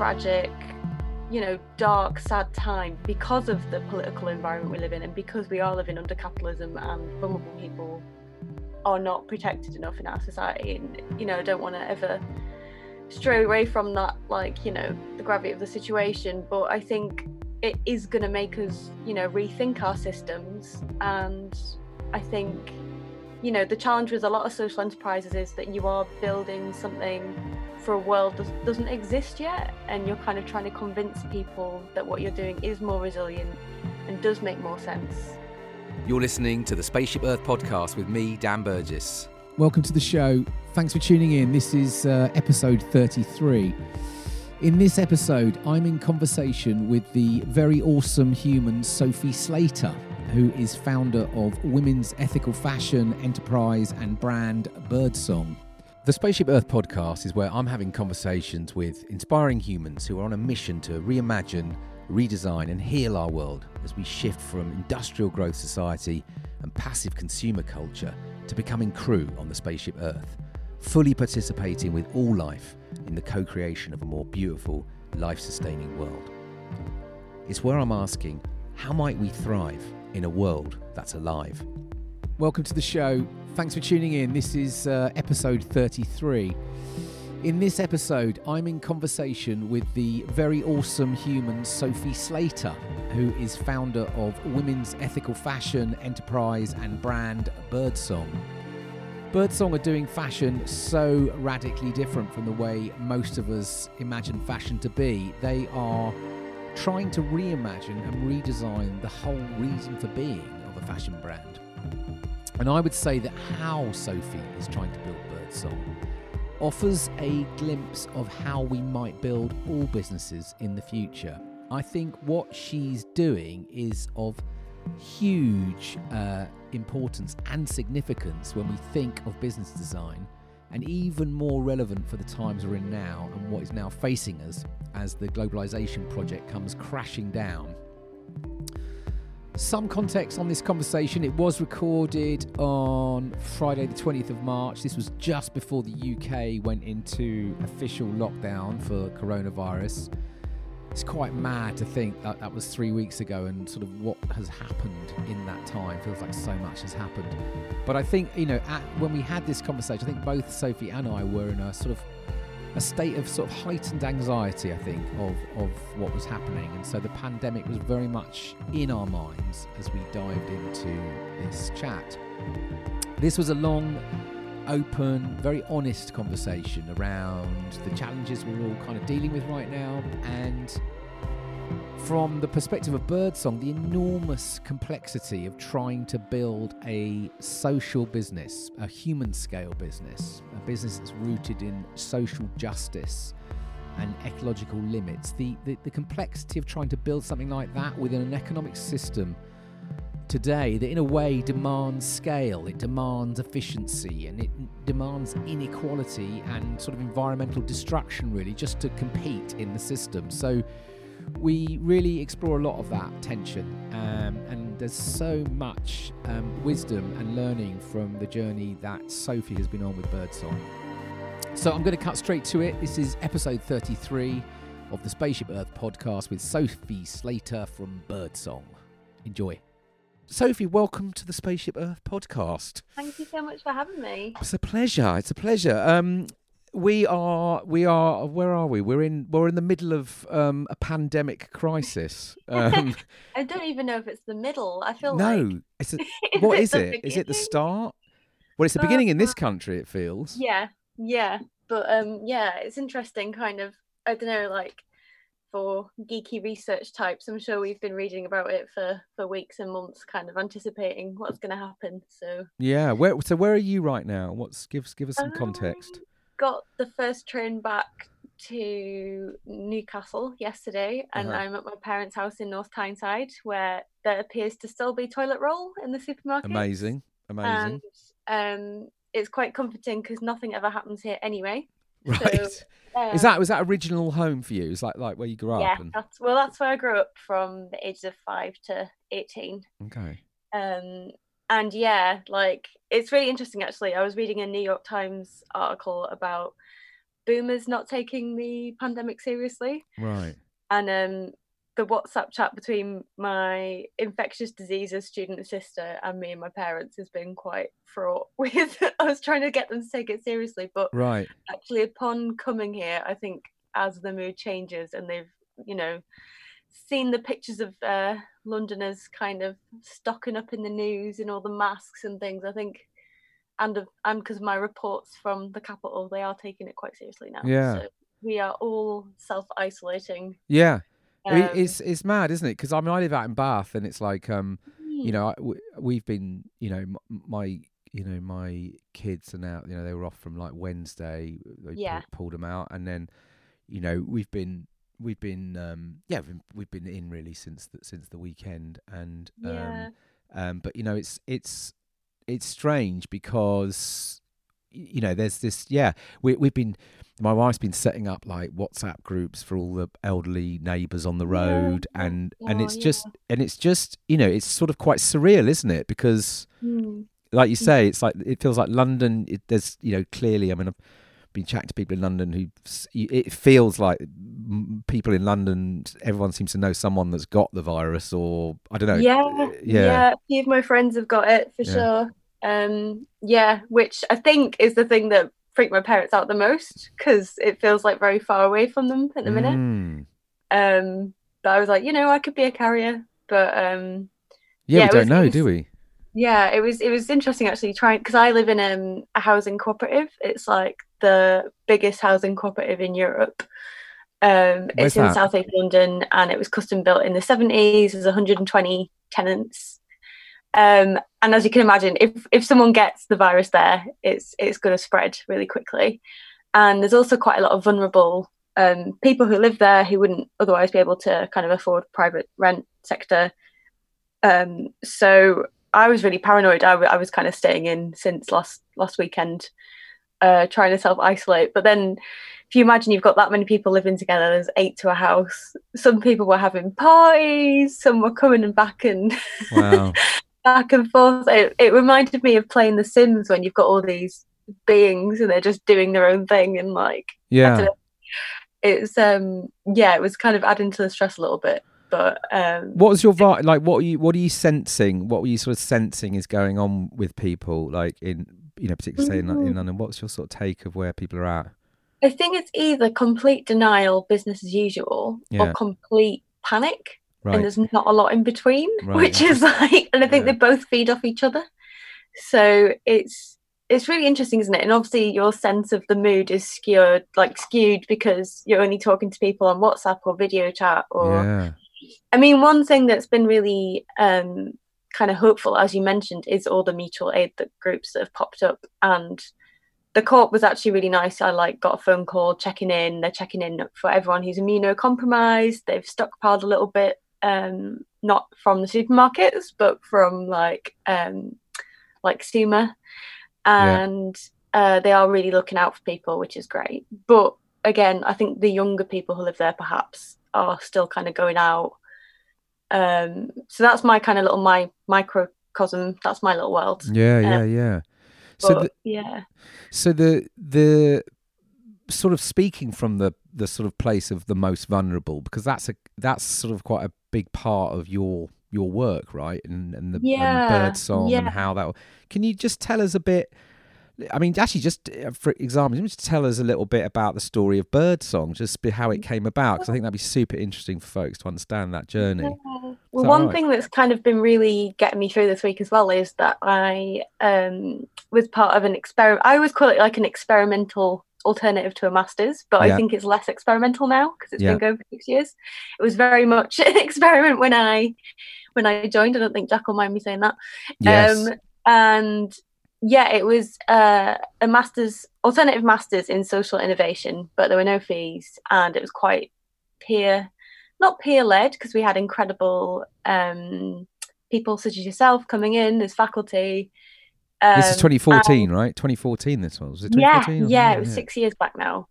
tragic, you know, dark, sad time because of the political environment we live in and because we are living under capitalism and vulnerable people are not protected enough in our society. And, you know, I don't want to ever stray away from that, like, you know, the gravity of the situation. But I think it is going to make us, you know, rethink our systems. And I think you know the challenge with a lot of social enterprises is that you are building something for a world that doesn't exist yet and you're kind of trying to convince people that what you're doing is more resilient and does make more sense. You're listening to the spaceship earth podcast with me dan burgess. Welcome to the show. Thanks for tuning in. This is uh, episode 33 in this episode i'm in conversation with the very awesome human sophie slater who is founder of women's ethical fashion enterprise and brand Birdsong. The Spaceship Earth podcast is where I'm having conversations with inspiring humans who are on a mission to reimagine, redesign, and heal our world as we shift from industrial growth society and passive consumer culture to becoming crew on the Spaceship Earth, fully participating with all life in the co creation of a more beautiful, life sustaining world. It's where I'm asking how might we thrive in a world that's alive. Welcome to the show. Thanks for tuning in. This is uh, episode 33. In this episode, I'm in conversation with the very awesome human Sophie Slater, who is founder of women's ethical fashion enterprise and brand Birdsong. Birdsong are doing fashion so radically different from the way most of us imagine fashion to be. They are trying to reimagine and redesign the whole reason for being of a fashion brand. And I would say that how Sophie is trying to build Birdsong offers a glimpse of how we might build all businesses in the future. I think what she's doing is of huge uh, importance and significance when we think of business design and even more relevant for the times we're in now and what is now facing us as the globalization project comes crashing down. Some context on this conversation. It was recorded on Friday, the 20th of March. This was just before the UK went into official lockdown for coronavirus. It's quite mad to think that that was three weeks ago and sort of what has happened in that time. Feels like so much has happened. But i think you know at, when we had this conversation i think both sophie and i were in a sort of a state of sort of heightened anxiety i think of of what was happening. And so the pandemic was very much in our minds as we dived into this chat. This was a long open, very honest conversation around the challenges we're all kind of dealing with right now and from the perspective of Birdsong, the enormous complexity of trying to build a social business, a human scale business, a business that's rooted in social justice and ecological limits, the, the, the complexity of trying to build something like that within an economic system today that, in a way, demands scale, it demands efficiency, and it demands inequality and sort of environmental destruction, really, just to compete in the system. So, we really explore a lot of that tension, um, and there's so much um, wisdom and learning from the journey that Sophie has been on with Birdsong. So, I'm going to cut straight to it. This is episode 33 of the Spaceship Earth podcast with Sophie Slater from Birdsong. Enjoy. Sophie, welcome to the Spaceship Earth podcast. Thank you so much for having me. It's a pleasure. It's a pleasure. Um, we are we are where are we? We're in we're in the middle of um, a pandemic crisis. Um, I don't even know if it's the middle. I feel like no. like It's a, what is, it? Is it the start? Well, it's the beginning in this uh, country. It feels. Yeah, yeah, but um, yeah, it's interesting. Kind of, I don't know, like for geeky research types. I'm sure we've been reading about it for for weeks and months, kind of anticipating what's going to happen. So yeah, where so where are you right now? What's give give us some context. Got the first train back to Newcastle yesterday, and uh-huh. I'm at my parents' house in North Tyneside, where there appears to still be toilet roll in the supermarket. Amazing, amazing. And um, it's quite comforting because nothing ever happens here anyway. Right. So, um, is that was that original home for you? Is like like where you grew yeah, up? Yeah, that's well, that's where I grew up from the ages of five to eighteen. Okay. Um, and yeah, like it's really interesting actually. I was reading a New York Times article about boomers not taking the pandemic seriously. Right. And um, the WhatsApp chat between my infectious diseases student sister and me and my parents has been quite fraught with I was trying to get them to take it seriously. But right. actually, upon coming here, I think as the mood changes and they've, you know, seen the pictures of uh, Londoners kind of stocking up in the news and all the masks and things, I think. And and because my reports from the capital, they are taking it quite seriously now. Yeah. So we are all self isolating. Yeah. Um, it's it's mad, isn't it? Because I mean, I live out in Bath, and it's like, um, you hmm. know, we've been, you know, my, you know, my kids are now, you know, they were off from like Wednesday. They Yeah. pulled, pulled them out, and then, you know, we've been, we've been, um, yeah, we've, we've been in really since the, since the weekend, and Yeah. um, um, but you know, it's it's it's strange because, you know, there's this, yeah, we we've been my wife's been setting up like WhatsApp groups for all the elderly neighbours on the road, yeah. and and Oh, it's just and it's just you know it's sort of quite surreal, isn't it? Because Hmm. like you Mm. say, it's like it feels like London. It, there's you know clearly, I mean, I've been chatting to people in London who it feels like people in London. Everyone seems to know someone that's got the virus, or I don't know. yeah, yeah, yeah, A few of my friends have got it for Yeah. sure. Um, yeah, which I think is the thing that freaked my parents out the most because it feels like very far away from them at the minute. Mm. Um, but I was like, you know, I could be a carrier, but um, yeah, Yeah, we don't was- know, it do we? yeah, it was it was interesting actually trying because I live in um, a housing cooperative. It's like the biggest housing cooperative in Europe. Um, it's in that? South East London and it was custom built in the 70s. There's 120 tenants. Um, and as you can imagine, if if someone gets the virus there, it's it's going to spread really quickly. And there's also quite a lot of vulnerable um, people who live there who wouldn't otherwise be able to kind of afford private rent sector. Um, so I was really paranoid. I, w- I was kind of staying in since last last weekend, uh, trying to self isolate. But then, if you imagine you've got that many people living together, there's eight to a house. Some people were having parties. Some were coming and back and Wow. back and forth. It, it reminded me of playing The Sims when you've got all these beings and they're just doing their own thing and like Yeah. it's um yeah it was kind of adding to the stress a little bit but um What was your like? What are you? What are you sensing? What were you sort of sensing is going on with people, like in you know, particularly say in, in. London? What's your sort of take of where people are at? I think it's either complete denial, business as usual, Yeah. or complete panic, and there's not a lot in between, Right, which is like, and I think Yeah. they both feed off each other. So it's it's really interesting, isn't it? And obviously, your sense of the mood is skewed, like skewed, because you're only talking to people on WhatsApp or video chat. Or Yeah. I mean, one thing that's been really um, kind of hopeful, as you mentioned, is all the mutual aid that groups that have popped up and the court was actually really nice. I like got a phone call checking in. They're checking in for everyone who's immunocompromised. They've stockpiled a little bit, um, not from the supermarkets, but from like um, like Suma, Yeah. and uh, they are really looking out for people, which is great. But again, I think the younger people who live there perhaps are still kind of going out. Um, so that's my kind of little my microcosm. That's my little world. Yeah. Yeah. Yeah. So But the, yeah. so the the sort of speaking from the the sort of place of the most vulnerable because that's a that's sort of quite a big part of your your work right and and the Yeah, and birdsong and how that can you just tell us a bit I mean, actually, just uh, for example, just tell us a little bit about the story of Birdsong, just how it came about, because I think that'd be super interesting for folks to understand that journey. Well, one right? thing that's kind of been really getting me through this week as well is that I um, was part of an experiment. I always call it like an experimental alternative to a master's, but Yeah. I think it's less experimental now because it's Yeah. been going for six years. It was very much an experiment when I when I joined. I don't think Jack will mind me saying that. Yes. Um, and yeah, it was uh, a master's, alternative master's in social innovation, but there were no fees, and it was quite peer, not peer led, because we had incredible um, people such as yourself coming in as faculty. this is Um, 2014, right? 2014. This was. Was it yeah, 2014? or yeah, something? it was six years back now.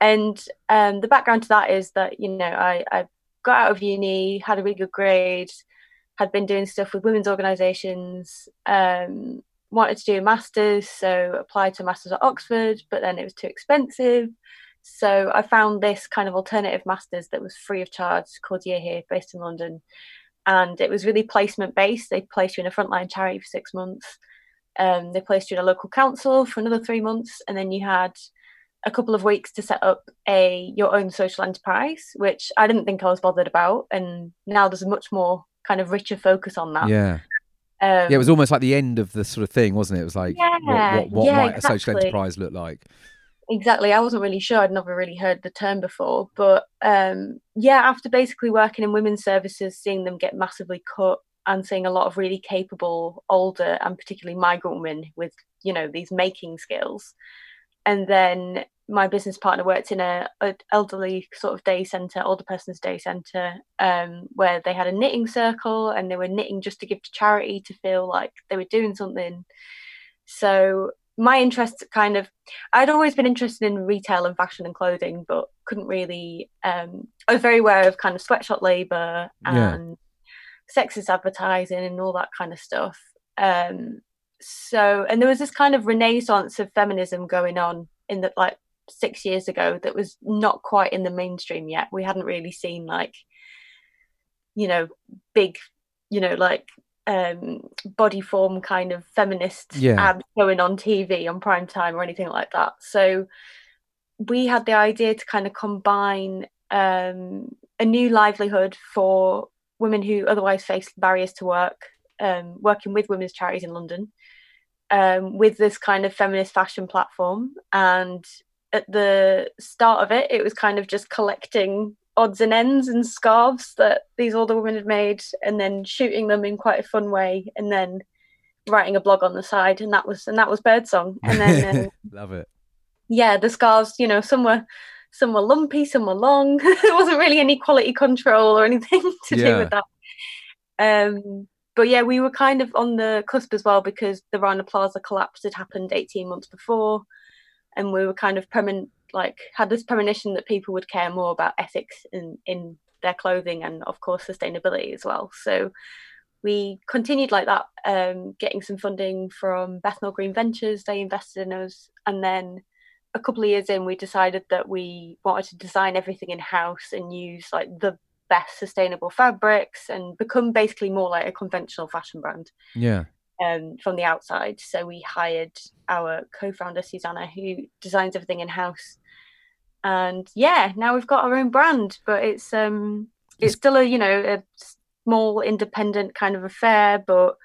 And um, the background to that is that you know I, I got out of uni, had a really good grade, had been doing stuff with women's organisations, um, wanted to do a masters, so applied to a masters at Oxford, but then it was too expensive. So I found this kind of alternative masters that was free of charge called Year Here, based in London, and it was really placement based. They placed you in a frontline charity for six months. Um, they placed you in a local council for another three months, and then you had a couple of weeks to set up a your own social enterprise, which I didn't think I was bothered about, and now there's a much more kind of richer focus on that. Yeah. Um, yeah, it was almost like the end of the sort of thing, wasn't it? It was like, yeah, what, what, what yeah, might exactly. a social enterprise look like? Exactly. I wasn't really sure. I'd never really heard the term before. But um, yeah, after basically working in women's services, seeing them get massively cut and seeing a lot of really capable older and particularly migrant women with, you know, these making skills. And then my business partner worked in a, a elderly sort of day centre, older person's day centre, um, where they had a knitting circle and they were knitting just to give to charity to feel like they were doing something. So my interest kind of I'd always been interested in retail and fashion and clothing, but couldn't really um, I was very aware of kind of sweatshop labour and yeah. sexist advertising and all that kind of stuff. Um, so and there was this kind of renaissance of feminism going on in the like six years ago that was not quite in the mainstream yet. We hadn't really seen like, you know, big, you know, like um Bodyform kind of feminist yeah. ads going on TV on prime time or anything like that. So we had the idea to kind of combine um a new livelihood for women who otherwise face barriers to work, um, working with women's charities in London, um, with this kind of feminist fashion platform and at the start of it, it was kind of just collecting odds and ends and scarves that these older women had made and then shooting them in quite a fun way and then writing a blog on the side and that was and that was birdsong. And then um, love it. yeah the scarves you know some were some were lumpy some were long. There wasn't really any quality control or anything to yeah. do with that. Um but yeah we were kind of on the cusp as well because the rana plaza collapse had happened 18 months before and we were kind of permanent like had this premonition that people would care more about ethics in in their clothing and of course sustainability as well. So we continued like that um, getting some funding from bethnal green ventures. They invested in us. And then a couple of years in we decided that we wanted to design everything in house and use like the best sustainable fabrics and become basically more like a conventional fashion brand. Yeah um, from the outside. So we hired our co-founder Susanna, who designs everything in house. And yeah, now we've got our own brand, but it's um it's still a you know a small independent kind of affair, but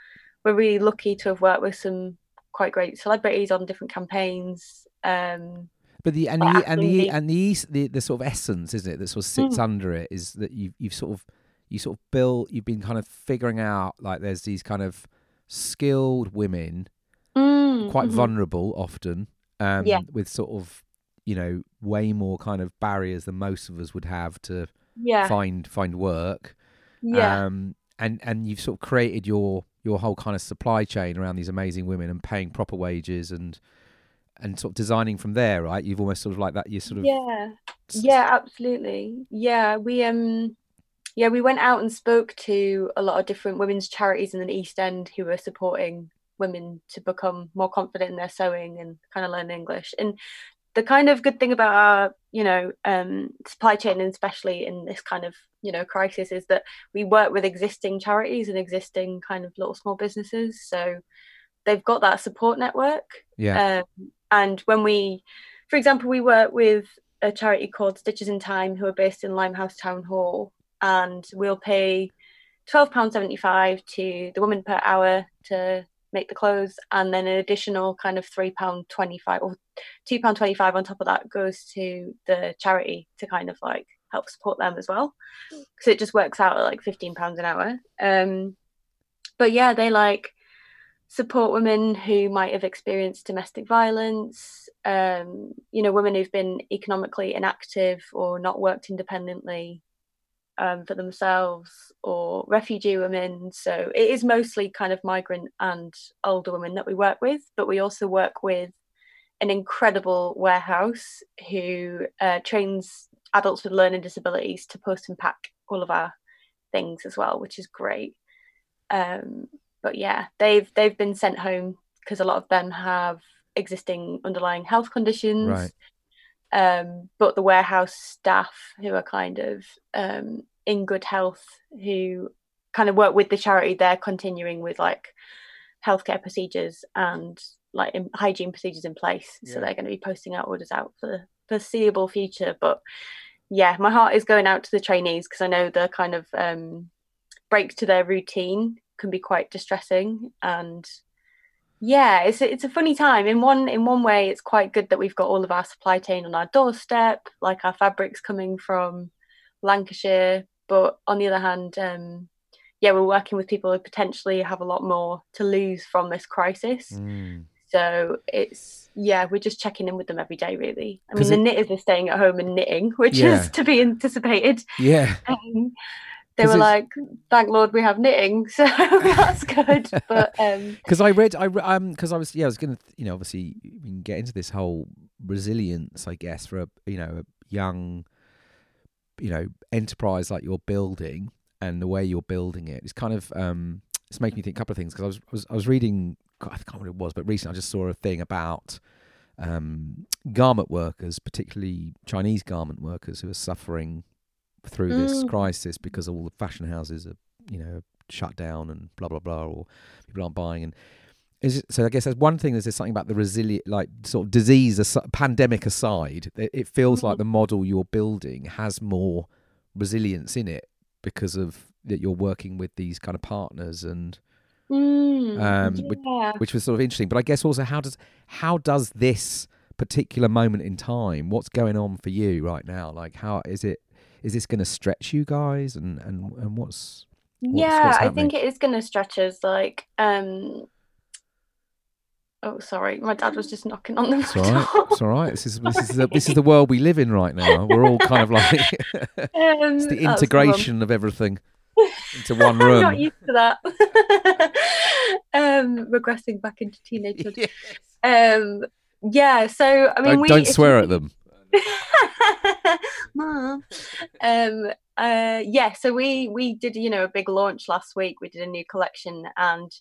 we're really lucky to have worked with some quite great celebrities on different campaigns. Um, but the and the and the and the, the the sort of essence, isn't it, that sort of sits mm. under it, is that you you've sort of you sort of built, you've been kind of figuring out like there's these kind of skilled women, mm, quite mm-hmm. vulnerable often, um, yeah. with sort of you know way more kind of barriers than most of us would have to yeah. find find work. Yeah. Um, and and you've sort of created your your whole kind of supply chain around these amazing women and paying proper wages and and sort of designing from there, right? You've almost sort of like that. You sort of yeah, yeah, absolutely. Yeah, we um yeah, we went out and spoke to a lot of different women's charities in the East End who were supporting women to become more confident in their sewing and kind of learn English. And the kind of good thing about our, you know, um, supply chain, and especially in this kind of, you know, crisis, is that we work with existing charities and existing kind of little small businesses. So they've got that support network. Yeah. Um, and when we, for example, we work with a charity called Stitches in Time, who are based in Limehouse Town Hall, and we'll pay £12.75 to the woman per hour to make the clothes and then an additional kind of £3.25 or £2.25 on top of that goes to the charity to kind of like help support them as well. So it just works out at like £15 an hour. Um, but yeah they like support women who might have experienced domestic violence um, you know women who've been economically inactive or not worked independently um, for themselves or refugee women. So it is mostly kind of migrant and older women that we work with, but we also work with an incredible warehouse who uh, trains adults with learning disabilities to post and pack all of our things as well, which is great. Um, but yeah, they've they've been sent home because a lot of them have existing underlying health conditions. Right Um, but the warehouse staff who are kind of um, in good health, who kind of work with the charity, they're continuing with like healthcare procedures and like in, hygiene procedures in place. Yeah. So they're going to be posting out orders out for the foreseeable future. But yeah, my heart is going out to the trainees because I know the kind of um, breaks to their routine can be quite distressing and yeah it's a, it's a funny time. In one in one way it's quite good that we've got all of our supply chain on our doorstep like our fabrics coming from lancashire. But on the other hand um, yeah we're working with people who potentially have a lot more to lose from this crisis. Mm. so it's yeah we're just checking in with them every day really. I mean the knitters are staying at home and knitting which yeah. is to be anticipated. Yeah. Um, they were like, "Thank Lord we have knitting," so that's good. But because um... I read, I um, because I was yeah, I was gonna, you know, obviously we can get into this whole resilience, I guess, for a you know a young, you know, enterprise like you're building and the way you're building it. It's kind of um, it's making me think a couple of things because I was, I was I was reading, I can't remember what it was, but recently I just saw a thing about um, garment workers, particularly Chinese garment workers who are suffering through mm. this crisis because all the fashion houses are, you know, shut down and blah blah blah, or people aren't buying. And is it, so I guess there's one thing. Is there's something about the resilient, like sort of disease, as, pandemic aside, it, it feels mm-hmm. like the model you're building has more resilience in it because of that you're working with these kind of partners and. Mm, um, yeah. which, which was sort of interesting, but I guess also how does how does this particular moment in time, what's going on for you right now? Like, how is it? Is this going to stretch you guys and and and what's, what's yeah what's i think it is going to stretch us like um oh sorry my dad was just knocking on the it's all right it's all right this is this is the, this is the world we live in right now we're all kind of like um, it's the integration of everything into one room. I'm not used to that. um, regressing back into teenagehood. Yes. Um, yeah. So I mean, don't, we, don't swear at them. Mom. Um, uh, yeah, so we we did you know a big launch last week. We did a new collection, and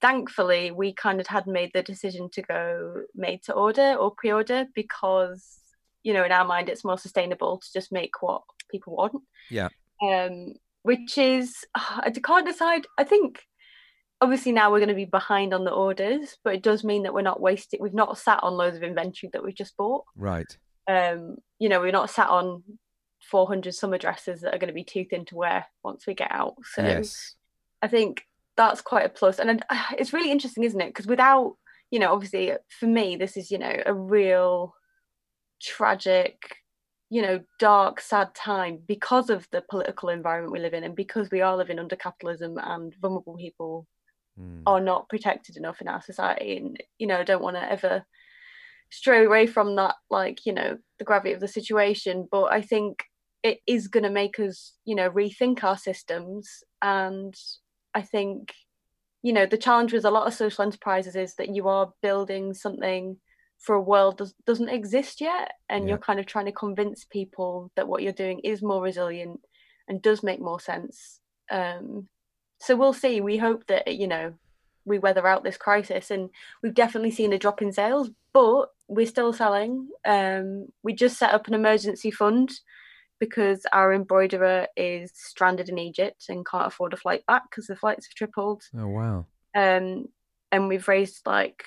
thankfully we kind of had made the decision to go made to order or pre-order because you know in our mind it's more sustainable to just make what people want. Yeah. Um, which is I can't decide. I think obviously now we're going to be behind on the orders, but it does mean that we're not wasting. We've not sat on loads of inventory that we've just bought. Right um, you know, we're not sat on 400 summer dresses that are going to be too thin to wear once we get out. So yes. I think that's quite a plus. And it's really interesting, isn't it? Because without, you know, obviously for me, this is, you know, a real tragic, you know, dark, sad time because of the political environment we live in and because we are living under capitalism and vulnerable people mm. are not protected enough in our society. And, you know, I don't want to ever stray away from that like you know the gravity of the situation. But i think it is going to make us you know rethink our systems. And i think you know the challenge with a lot of social enterprises is that you are building something for a world that doesn't exist yet. And yeah. you're kind of trying to convince people that what you're doing is more resilient and does make more sense. Um, so we'll see. We hope that you know we weather out this crisis and we've definitely seen a drop in sales but we're still selling. Um, we just set up an emergency fund because our embroiderer is stranded in egypt and can't afford a flight back because the flights have tripled. Oh wow. Um, and we've raised like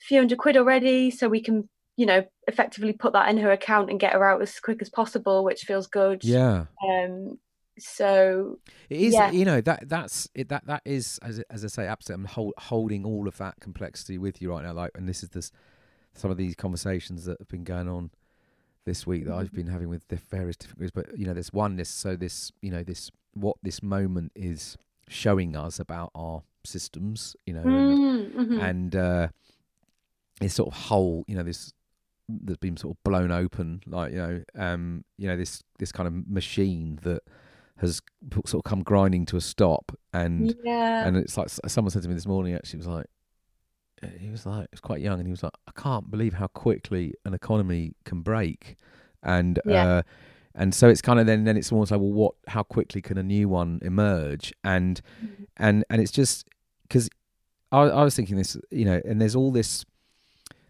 a few hundred quid already so we can you know effectively put that in her account and get her out as quick as possible which feels good. Yeah. Um so it is yeah. you know that that's it that that is as, as i say absolutely i'm hold, holding all of that complexity with you right now like and this is this some of these conversations that have been going on this week that i've mm-hmm. been having with the various different groups but you know this oneness so this you know this what this moment is showing us about our systems you know and, mm-hmm. and uh this sort of whole you know this that's been sort of blown open like you know um you know this this kind of machine that has sort of come grinding to a stop, and yeah. and it's like someone said to me this morning. Actually, was like uh, he was like he was quite young, and he was like, I can't believe how quickly an economy can break, and yeah. uh, and so it's kind of then then it's almost like well, what? How quickly can a new one emerge? And mm-hmm. and and it's just because I, I was thinking this, you know, and there's all this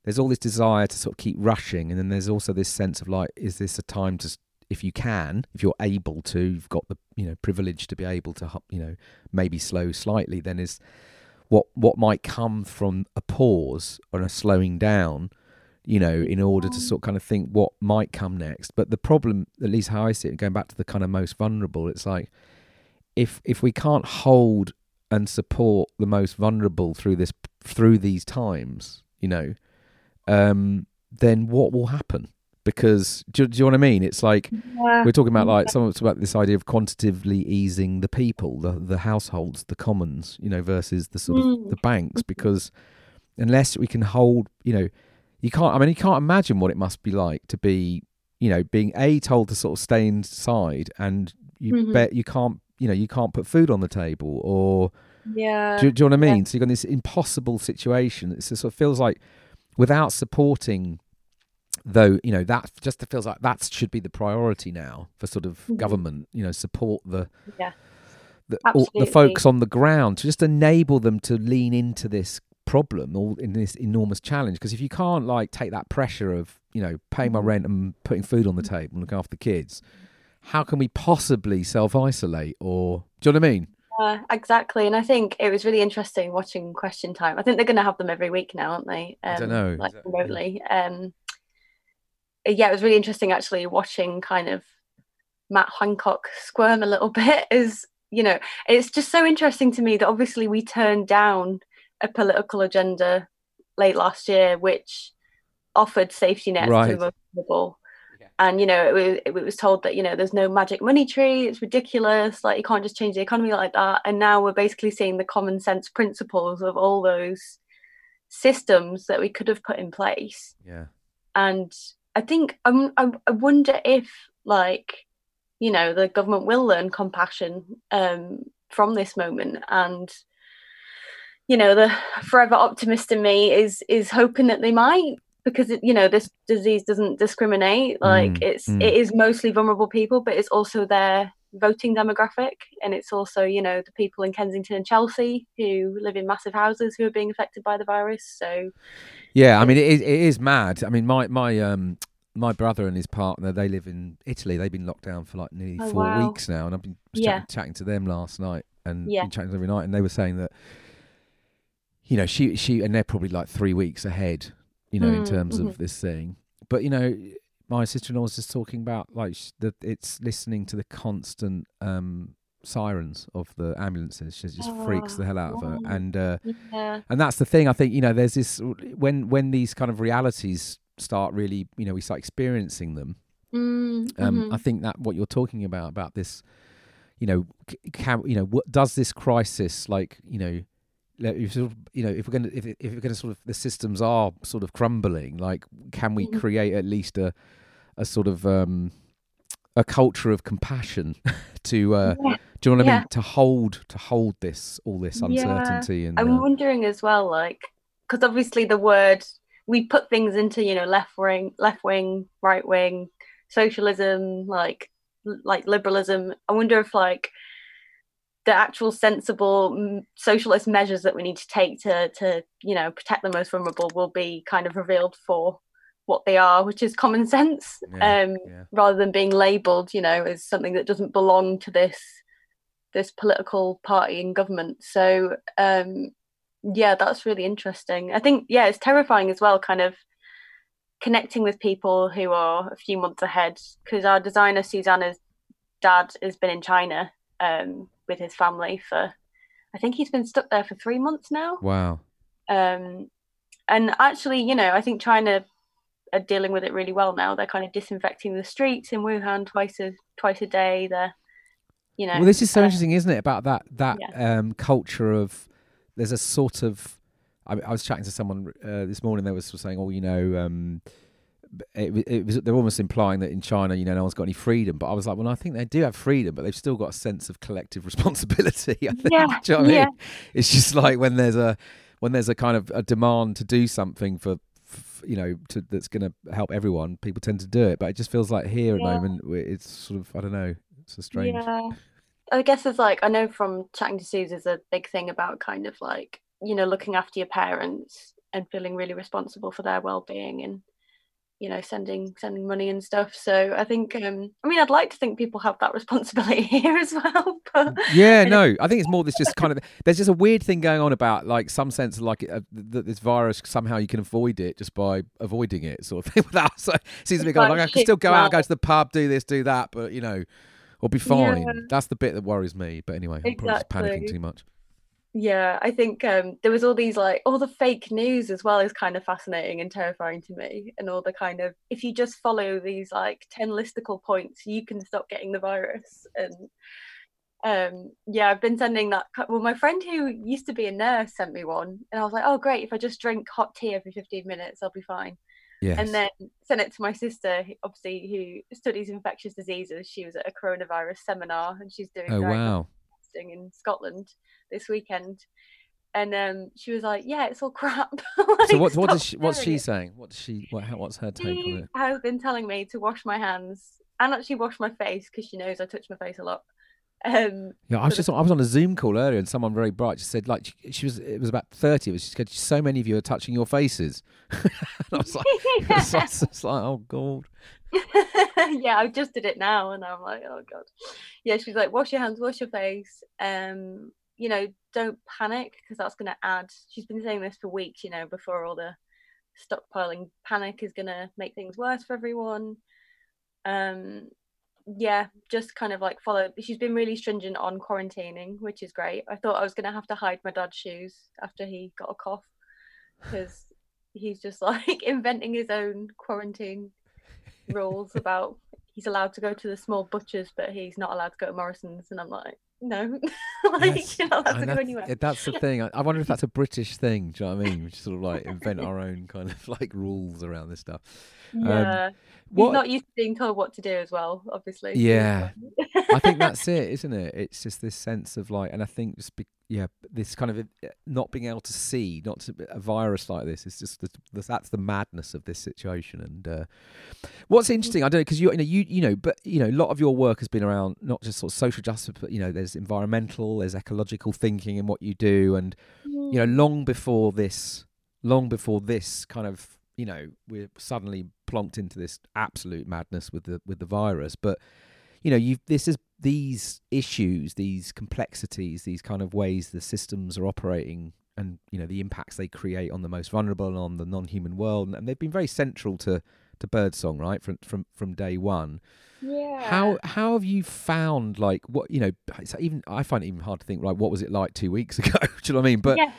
there's all this desire to sort of keep rushing, and then there's also this sense of like, is this a time to, if you can, if you're able to, you've got the you know privilege to be able to you know maybe slow slightly, then is what what might come from a pause or a slowing down you know, in order to sort of kind of think what might come next. But the problem, at least how I see it, going back to the kind of most vulnerable, it's like if if we can't hold and support the most vulnerable through this through these times, you know, um, then what will happen? Because do, do you know what I mean? It's like yeah. we're talking about like someone's about this idea of quantitatively easing the people, the the households, the commons, you know, versus the sort of mm. the banks. Because unless we can hold, you know, you can't. I mean, you can't imagine what it must be like to be, you know, being a told to sort of stay inside, and you mm-hmm. bet you can't, you know, you can't put food on the table, or yeah, do, do you know what I mean? Yeah. So you've got this impossible situation. It sort of feels like without supporting though you know that just feels like that should be the priority now for sort of mm-hmm. government you know support the yeah. the, all, the folks on the ground to just enable them to lean into this problem all in this enormous challenge. Because if you can't like take that pressure of you know paying my rent and putting food on the table and looking after the kids how can we possibly self-isolate or do you know what i mean? Uh, exactly. And i think it was really interesting watching question time. I think they're going to have them every week now aren't they? Um, i don't know like remotely. Um yeah it was really interesting actually watching kind of matt hancock squirm a little bit is you know it's just so interesting to me that obviously we turned down a political agenda late last year, which offered safety nets right. to the vulnerable. And you know, it was, it was told that you know there's no magic money tree. It's ridiculous. Like you can't just change the economy like that. And now we're basically seeing the common sense principles of all those systems that we could have put in place. Yeah. And I think I'm, I, I wonder if like you know the government will learn compassion um, from this moment and you know the forever optimist in me is is hoping that they might because you know this disease doesn't discriminate like mm, it's mm. it is mostly vulnerable people but it's also their voting demographic and it's also you know the people in kensington and chelsea who live in massive houses who are being affected by the virus so yeah i mean it is, it is mad i mean my my um my brother and his partner they live in italy they've been locked down for like nearly oh, four wow. weeks now and i've been yeah. chatting, chatting to them last night and yeah. chatting every night and they were saying that you know, she she and they're probably like three weeks ahead, you know, mm, in terms mm-hmm. of this thing. But you know, my sister-in-law was just talking about like that it's listening to the constant um, sirens of the ambulances. She just oh, freaks the hell out of her, and uh, yeah. and that's the thing. I think you know, there's this when when these kind of realities start really, you know, we start experiencing them. Mm, um, mm-hmm. I think that what you're talking about about this, you know, can you know, what does this crisis like, you know if sort of, you know if we're going to if, if we're going to sort of the systems are sort of crumbling like can we mm-hmm. create at least a a sort of um a culture of compassion to uh yeah. do you know what yeah. I mean to hold to hold this all this uncertainty yeah. and I'm uh, wondering as well like because obviously the word we put things into you know left wing left wing right wing socialism like like liberalism I wonder if like the actual sensible socialist measures that we need to take to to you know protect the most vulnerable will be kind of revealed for what they are which is common sense yeah, um, yeah. rather than being labeled you know as something that doesn't belong to this this political party in government so um, yeah that's really interesting i think yeah it's terrifying as well kind of connecting with people who are a few months ahead because our designer susanna's dad has been in china um, with his family for I think he's been stuck there for three months now. Wow. Um, and actually, you know, I think China are dealing with it really well now. They're kind of disinfecting the streets in Wuhan twice a twice a day. They're, you know. Well, this is so uh, interesting, isn't it? About that that yeah. um, culture of there's a sort of. I, I was chatting to someone uh, this morning. They were saying, "Oh, you know." Um, it, it was they're almost implying that in China, you know, no one's got any freedom. But I was like, well, I think they do have freedom, but they've still got a sense of collective responsibility. I think. Yeah, you know yeah. I mean? It's just like when there's a when there's a kind of a demand to do something for, for you know, to, that's going to help everyone, people tend to do it. But it just feels like here yeah. at the moment, it's sort of I don't know, it's a strange. Yeah, I guess it's like I know from chatting to Suze, there's a big thing about kind of like you know looking after your parents and feeling really responsible for their well-being and you know sending sending money and stuff. So i think um i mean i'd like to think people have that responsibility here as well but yeah no i think it's more this just kind of there's just a weird thing going on about like some sense of like uh, that this virus somehow you can avoid it just by avoiding it sort of thing without so it seems to be going like i can still go out go to the pub do this do that but you know we'll be fine. Yeah. that's the bit that worries me but anyway i'm probably just panicking too much yeah, I think um, there was all these like all the fake news as well is kind of fascinating and terrifying to me, and all the kind of if you just follow these like ten listicle points, you can stop getting the virus. And um, yeah, I've been sending that. Well, my friend who used to be a nurse sent me one, and I was like, oh great, if I just drink hot tea every fifteen minutes, I'll be fine. Yes. And then sent it to my sister, obviously who studies infectious diseases. She was at a coronavirus seminar, and she's doing. Oh wow! In Scotland this weekend and um, she was like, "Yeah, it's all crap." like, so what? does she, what's she saying? What's she? What, what's her take she on it? Has been telling me to wash my hands and actually wash my face because she knows I touch my face a lot. Um, yeah, I was just I was on a Zoom call earlier and someone very bright just said like she, she was it was about thirty. She said so many of you are touching your faces. and I was like, yeah. it's, it's like oh god. yeah, I just did it now, and I'm like, oh god. Yeah, she's like, wash your hands, wash your face. Um, you know, don't panic because that's going to add. She's been saying this for weeks, you know, before all the stockpiling panic is going to make things worse for everyone. Um, yeah, just kind of like follow. She's been really stringent on quarantining, which is great. I thought I was going to have to hide my dad's shoes after he got a cough because he's just like inventing his own quarantine rules about he's allowed to go to the small butchers, but he's not allowed to go to Morrison's. And I'm like, no, like yes. you're not allowed to go anywhere. That's the thing. I, I, wonder if that's a British thing. Do you know what I mean? We sort of like invent our own kind of like rules around this stuff. Yeah. Um, what, He's not used to being told what to do as well, obviously. Yeah. I think that's it, isn't it? It's just this sense of like, and I think just be, yeah, this kind of uh, not being able to see, not to, a virus like this is just the, the, that's the madness of this situation. And uh, what's interesting, I don't know, because you, you know, you you know, but you know, a lot of your work has been around not just sort of social justice, but you know, there's environmental, there's ecological thinking in what you do, and you know, mm. long before this, long before this kind of you know we're suddenly plonked into this absolute madness with the with the virus. But you know you this is these issues these complexities these kind of ways the systems are operating and you know the impacts they create on the most vulnerable and on the non-human world and they've been very central to to birdsong right from from from day one. Yeah. How how have you found like what you know even i find it even hard to think like what was it like two weeks ago? Do you know what i mean? But yeah,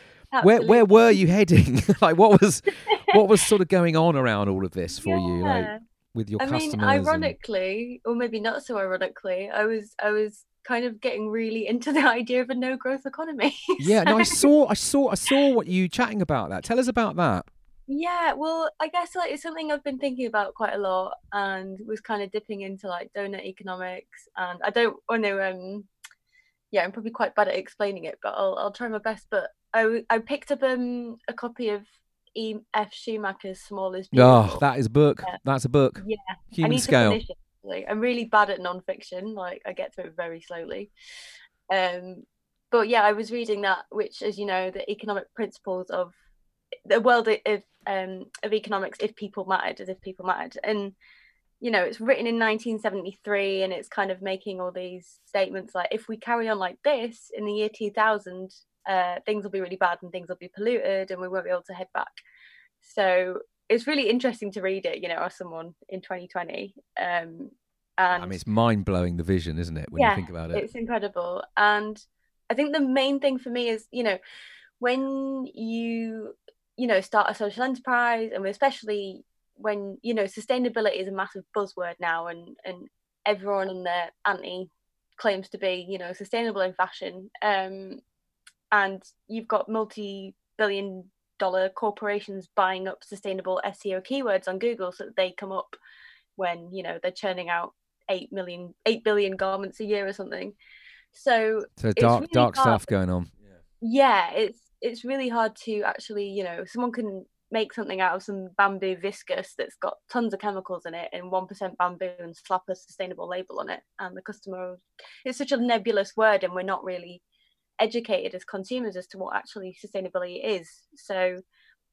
where where were you heading? Like what was what was sort of going on around all of this for yeah. you, like with your I customers? mean, ironically, and... or maybe not so ironically, I was I was kind of getting really into the idea of a no growth economy. yeah, no, I saw I saw I saw what you chatting about that. Tell us about that. Yeah, well, I guess like it's something I've been thinking about quite a lot and was kind of dipping into like donut economics and I don't want to um yeah, I'm probably quite bad at explaining it, but I'll I'll try my best. But I I picked up um a copy of E. F. Schumacher's Small is Beautiful. Oh, that is a book. Yeah. That's a book. Yeah, human I need scale. To finish it. Like, I'm really bad at nonfiction. Like I get through it very slowly. Um, but yeah, I was reading that, which, as you know, the economic principles of the world of um, of economics, if people mattered, as if people mattered, and you know, it's written in 1973, and it's kind of making all these statements like, if we carry on like this in the year 2000, uh, things will be really bad and things will be polluted and we won't be able to head back. So it's really interesting to read it, you know, as someone in 2020. Um, and I mean, it's mind blowing the vision, isn't it? When yeah, you think about it, it's incredible. And I think the main thing for me is, you know, when you, you know, start a social enterprise, and especially when you know sustainability is a massive buzzword now, and and everyone and their auntie claims to be, you know, sustainable in fashion. Um, and you've got multi-billion dollar corporations buying up sustainable SEO keywords on Google so that they come up when you know they're churning out eight million, eight billion garments a year or something. So, so dark, really dark hard. stuff going on. Yeah, it's it's really hard to actually, you know, someone can make something out of some bamboo viscose that's got tons of chemicals in it and 1% bamboo and slap a sustainable label on it and the customer it's such a nebulous word and we're not really educated as consumers as to what actually sustainability is. So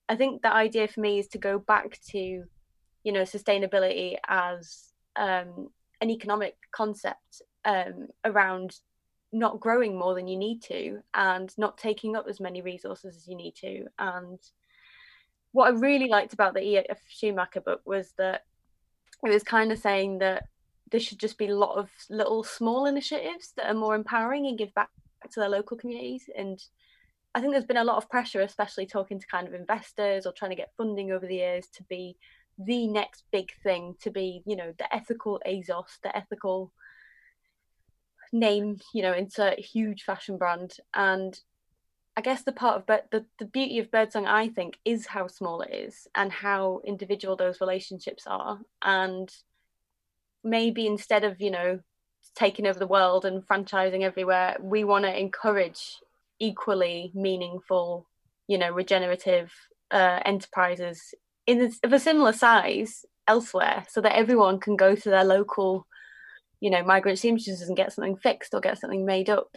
I think the idea for me is to go back to, you know, sustainability as um, an economic concept um, around not growing more than you need to and not taking up as many resources as you need to. And what I really liked about the E.F. Schumacher book was that it was kind of saying that there should just be a lot of little small initiatives that are more empowering and give back to their local communities. And I think there's been a lot of pressure, especially talking to kind of investors or trying to get funding over the years to be the next big thing, to be, you know, the ethical ASOS, the ethical name, you know, insert huge fashion brand. And I guess the part of but the, the beauty of birdsong, I think, is how small it is and how individual those relationships are. And maybe instead of, you know, taking over the world and franchising everywhere, we want to encourage equally meaningful, you know, regenerative uh, enterprises in of a similar size elsewhere so that everyone can go to their local you know migrant seamstresses and get something fixed or get something made up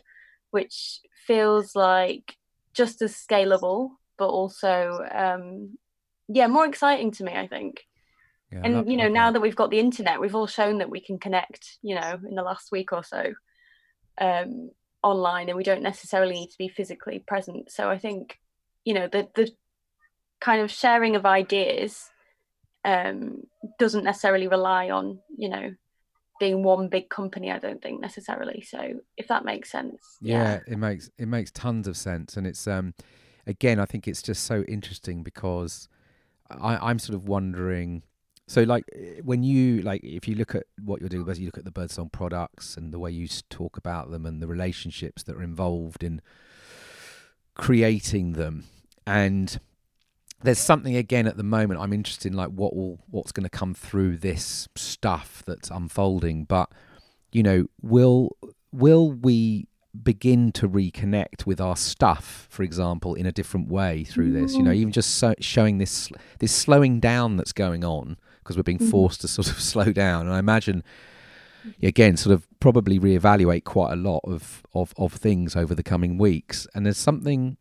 which feels like just as scalable but also um yeah more exciting to me i think yeah, and you know now that we've got the internet we've all shown that we can connect you know in the last week or so um online and we don't necessarily need to be physically present. So i think you know the the kind of sharing of ideas um doesn't necessarily rely on you know being one big company i don't think necessarily. So if that makes sense yeah, yeah, it makes it makes tons of sense. And it's um again i think it's just so interesting because i i'm sort of wondering so like when you like if you look at what you're doing as you look at the birdsong products and the way you talk about them and the relationships that are involved in creating them and there's something again at the moment I'm interested in like what will what's going to come through this stuff that's unfolding but you know will will we begin to reconnect with our stuff for example in a different way through this you know mm-hmm. even just so, showing this this slowing down that's going on because we're being mm-hmm. forced to sort of slow down and I imagine again sort of probably reevaluate quite a lot of of of things over the coming weeks and there's something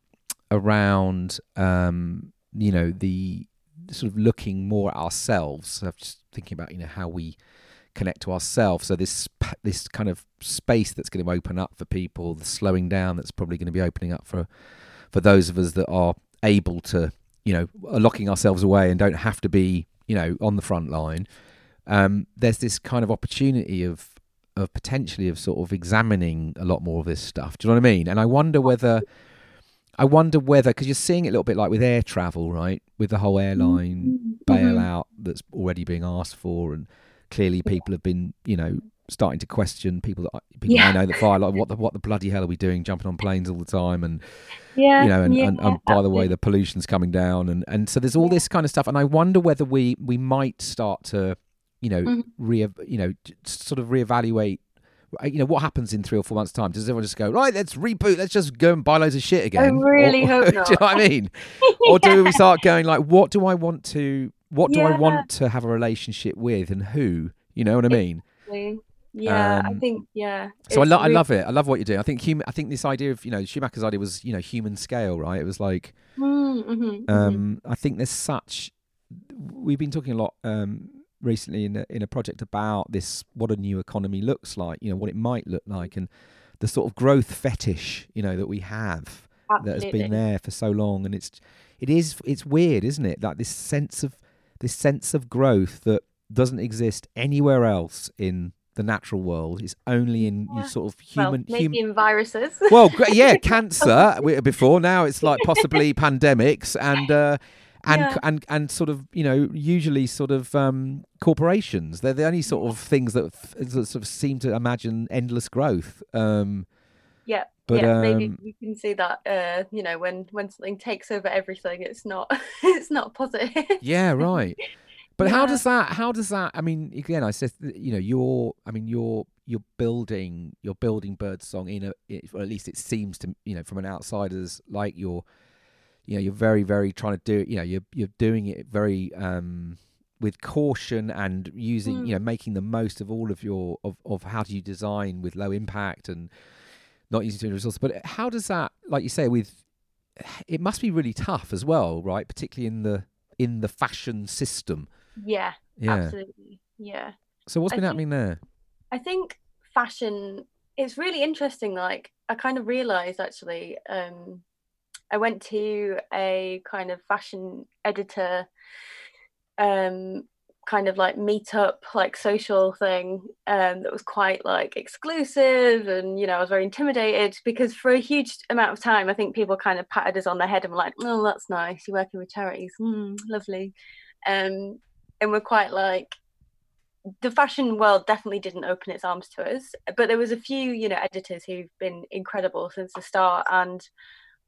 around um you know the sort of looking more at ourselves. I'm just thinking about you know how we connect to ourselves. So this this kind of space that's going to open up for people, the slowing down that's probably going to be opening up for for those of us that are able to you know are locking ourselves away and don't have to be you know on the front line. Um, there's this kind of opportunity of of potentially of sort of examining a lot more of this stuff. Do you know what I mean? And I wonder whether I wonder whether because you're seeing it a little bit like with air travel, right? With the whole airline mm-hmm. bailout that's already being asked for, and clearly people have been, you know, starting to question people that I, people yeah. I know that fly like what the what the bloody hell are we doing jumping on planes all the time and yeah you know and, yeah, and, and by the way the pollution's coming down and and so there's all this kind of stuff and I wonder whether we we might start to you know mm-hmm. re you know sort of reevaluate you know, what happens in three or four months' time? Does everyone just go, right, let's reboot, let's just go and buy loads of shit again? I really or, hope not. do you know what I mean? or do we start going like, what do I want to, what do yeah. I want to have a relationship with and who? You know what I mean? Yeah, um, I think yeah. So I, lo- really... I love it. I love what you're doing. I think human. I think this idea of you know Schumacher's idea was you know human scale, right? It was like, mm, mm-hmm, mm-hmm. um, mm-hmm. I think there's such. We've been talking a lot um, recently in a, in a project about this what a new economy looks like you know what it might look like and the sort of growth fetish you know that we have Absolutely. that has been there for so long and it's it is it's weird isn't it like this sense of this sense of growth that doesn't exist anywhere else in the natural world is only in yeah. sort of human well, maybe hum- in viruses well yeah cancer before now it's like possibly pandemics and uh and yeah. and and sort of you know usually sort of um, corporations. They're the only sort of things that, that sort of seem to imagine endless growth. Um, yeah, but, yeah, um, maybe you can see that. Uh, you know, when when something takes over everything, it's not it's not positive. yeah, right. But yeah. how does that? How does that? I mean, again, I said, you know, you're. I mean, you're you're building you're building birdsong in a. Or at least it seems to you know from an outsider's like you're you know you're very very trying to do it you know you're you're doing it very um with caution and using mm. you know making the most of all of your of, of how do you design with low impact and not using too many resources but how does that like you say with it must be really tough as well, right? Particularly in the in the fashion system. Yeah, yeah. absolutely. Yeah. So what's been I happening think, there? I think fashion it's really interesting like I kind of realized actually um I went to a kind of fashion editor um kind of like meetup like social thing um that was quite like exclusive and you know I was very intimidated because for a huge amount of time I think people kind of patted us on the head and were like oh that's nice you're working with charities mm, lovely um and we're quite like the fashion world definitely didn't open its arms to us but there was a few you know editors who've been incredible since the start and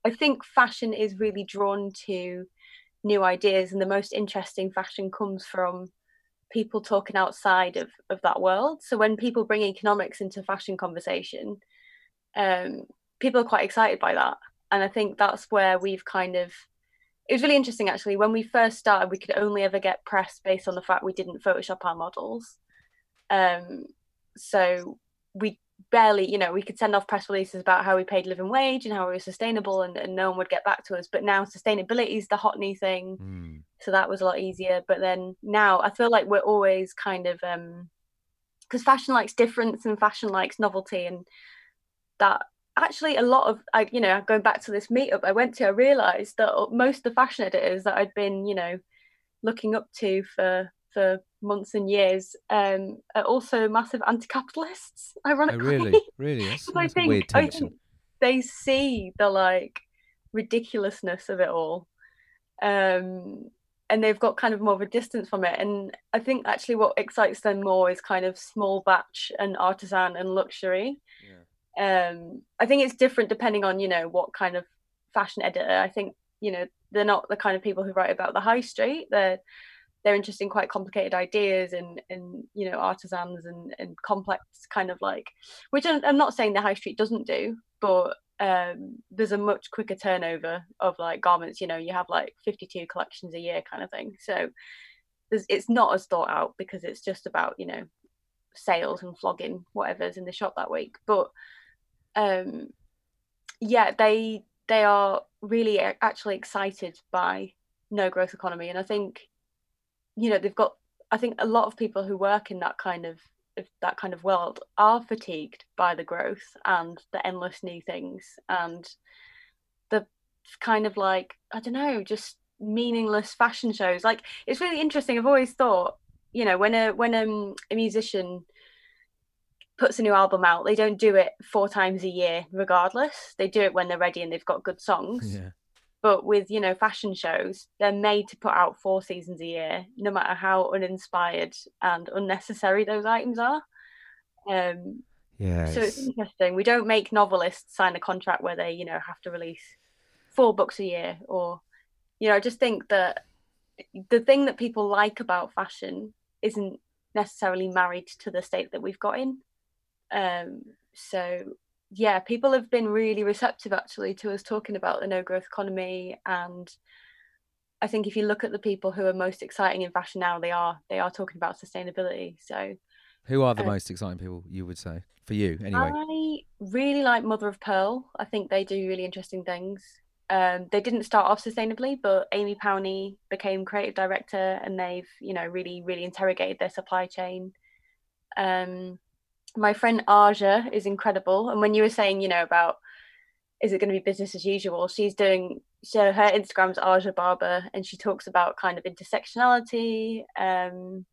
I think fashion is really drawn to new ideas and the most interesting fashion comes from people talking outside of, of that world. So when people bring economics into fashion conversation, um, people are quite excited by that. And I think that's where we've kind of it was really interesting actually. When we first started, we could only ever get press based on the fact we didn't Photoshop our models. Um, so we barely, you know, we could send off press releases about how we paid living wage and how we were sustainable, and, and no one would get back to us. But now sustainability is the hot new thing, mm. so that was a lot easier. But then now I feel like we're always kind of um because fashion likes difference and fashion likes novelty, and that actually a lot of I, you know, going back to this meetup I went to, I realised that most of the fashion editors that I'd been, you know, looking up to for for months and years um, are also massive anti-capitalists. Ironically, oh, really, really, that's, I think, I think they see the like ridiculousness of it all, um, and they've got kind of more of a distance from it. And I think actually what excites them more is kind of small batch and artisan and luxury. Yeah. Um, I think it's different depending on you know what kind of fashion editor. I think you know they're not the kind of people who write about the high street. They're they're interested in quite complicated ideas and and you know artisans and and complex kind of like which I'm, not saying the high street doesn't do but um, there's a much quicker turnover of like garments you know you have like 52 collections a year kind of thing so it's not as thought out because it's just about you know sales and flogging whatever's in the shop that week but um yeah they they are really actually excited by no growth economy. And i think you know they've got i think a lot of people who work in that kind of that kind of world are fatigued by the growth and the endless new things. And the kind of like i don't know just meaningless fashion shows. Like it's really interesting. I've always thought you know when a when a, a musician puts a new album out they don't do it four times a year regardless. They do it when they're ready and they've got good songs. Yeah. But with you know fashion shows they're made to put out four seasons a year no matter how uninspired and unnecessary those items are. Um yeah so it's interesting. We don't make novelists sign a contract where they you know have to release four books a year or you know i just think that the thing that people like about fashion isn't necessarily married to the state that we've got in um so yeah, people have been really receptive actually to us talking about the no growth economy and I think if you look at the people who are most exciting in fashion now, they are they are talking about sustainability. So, who are the um, most exciting people you would say for you anyway? I really like Mother of Pearl. I think they do really interesting things. Um, they didn't start off sustainably, but Amy Powney became creative director, and they've you know really really interrogated their supply chain. Um, my friend Aja is incredible. And when you were saying, you know, about is it going to be business as usual, she's doing so her Instagram's Aja Barber, and she talks about kind of intersectionality um,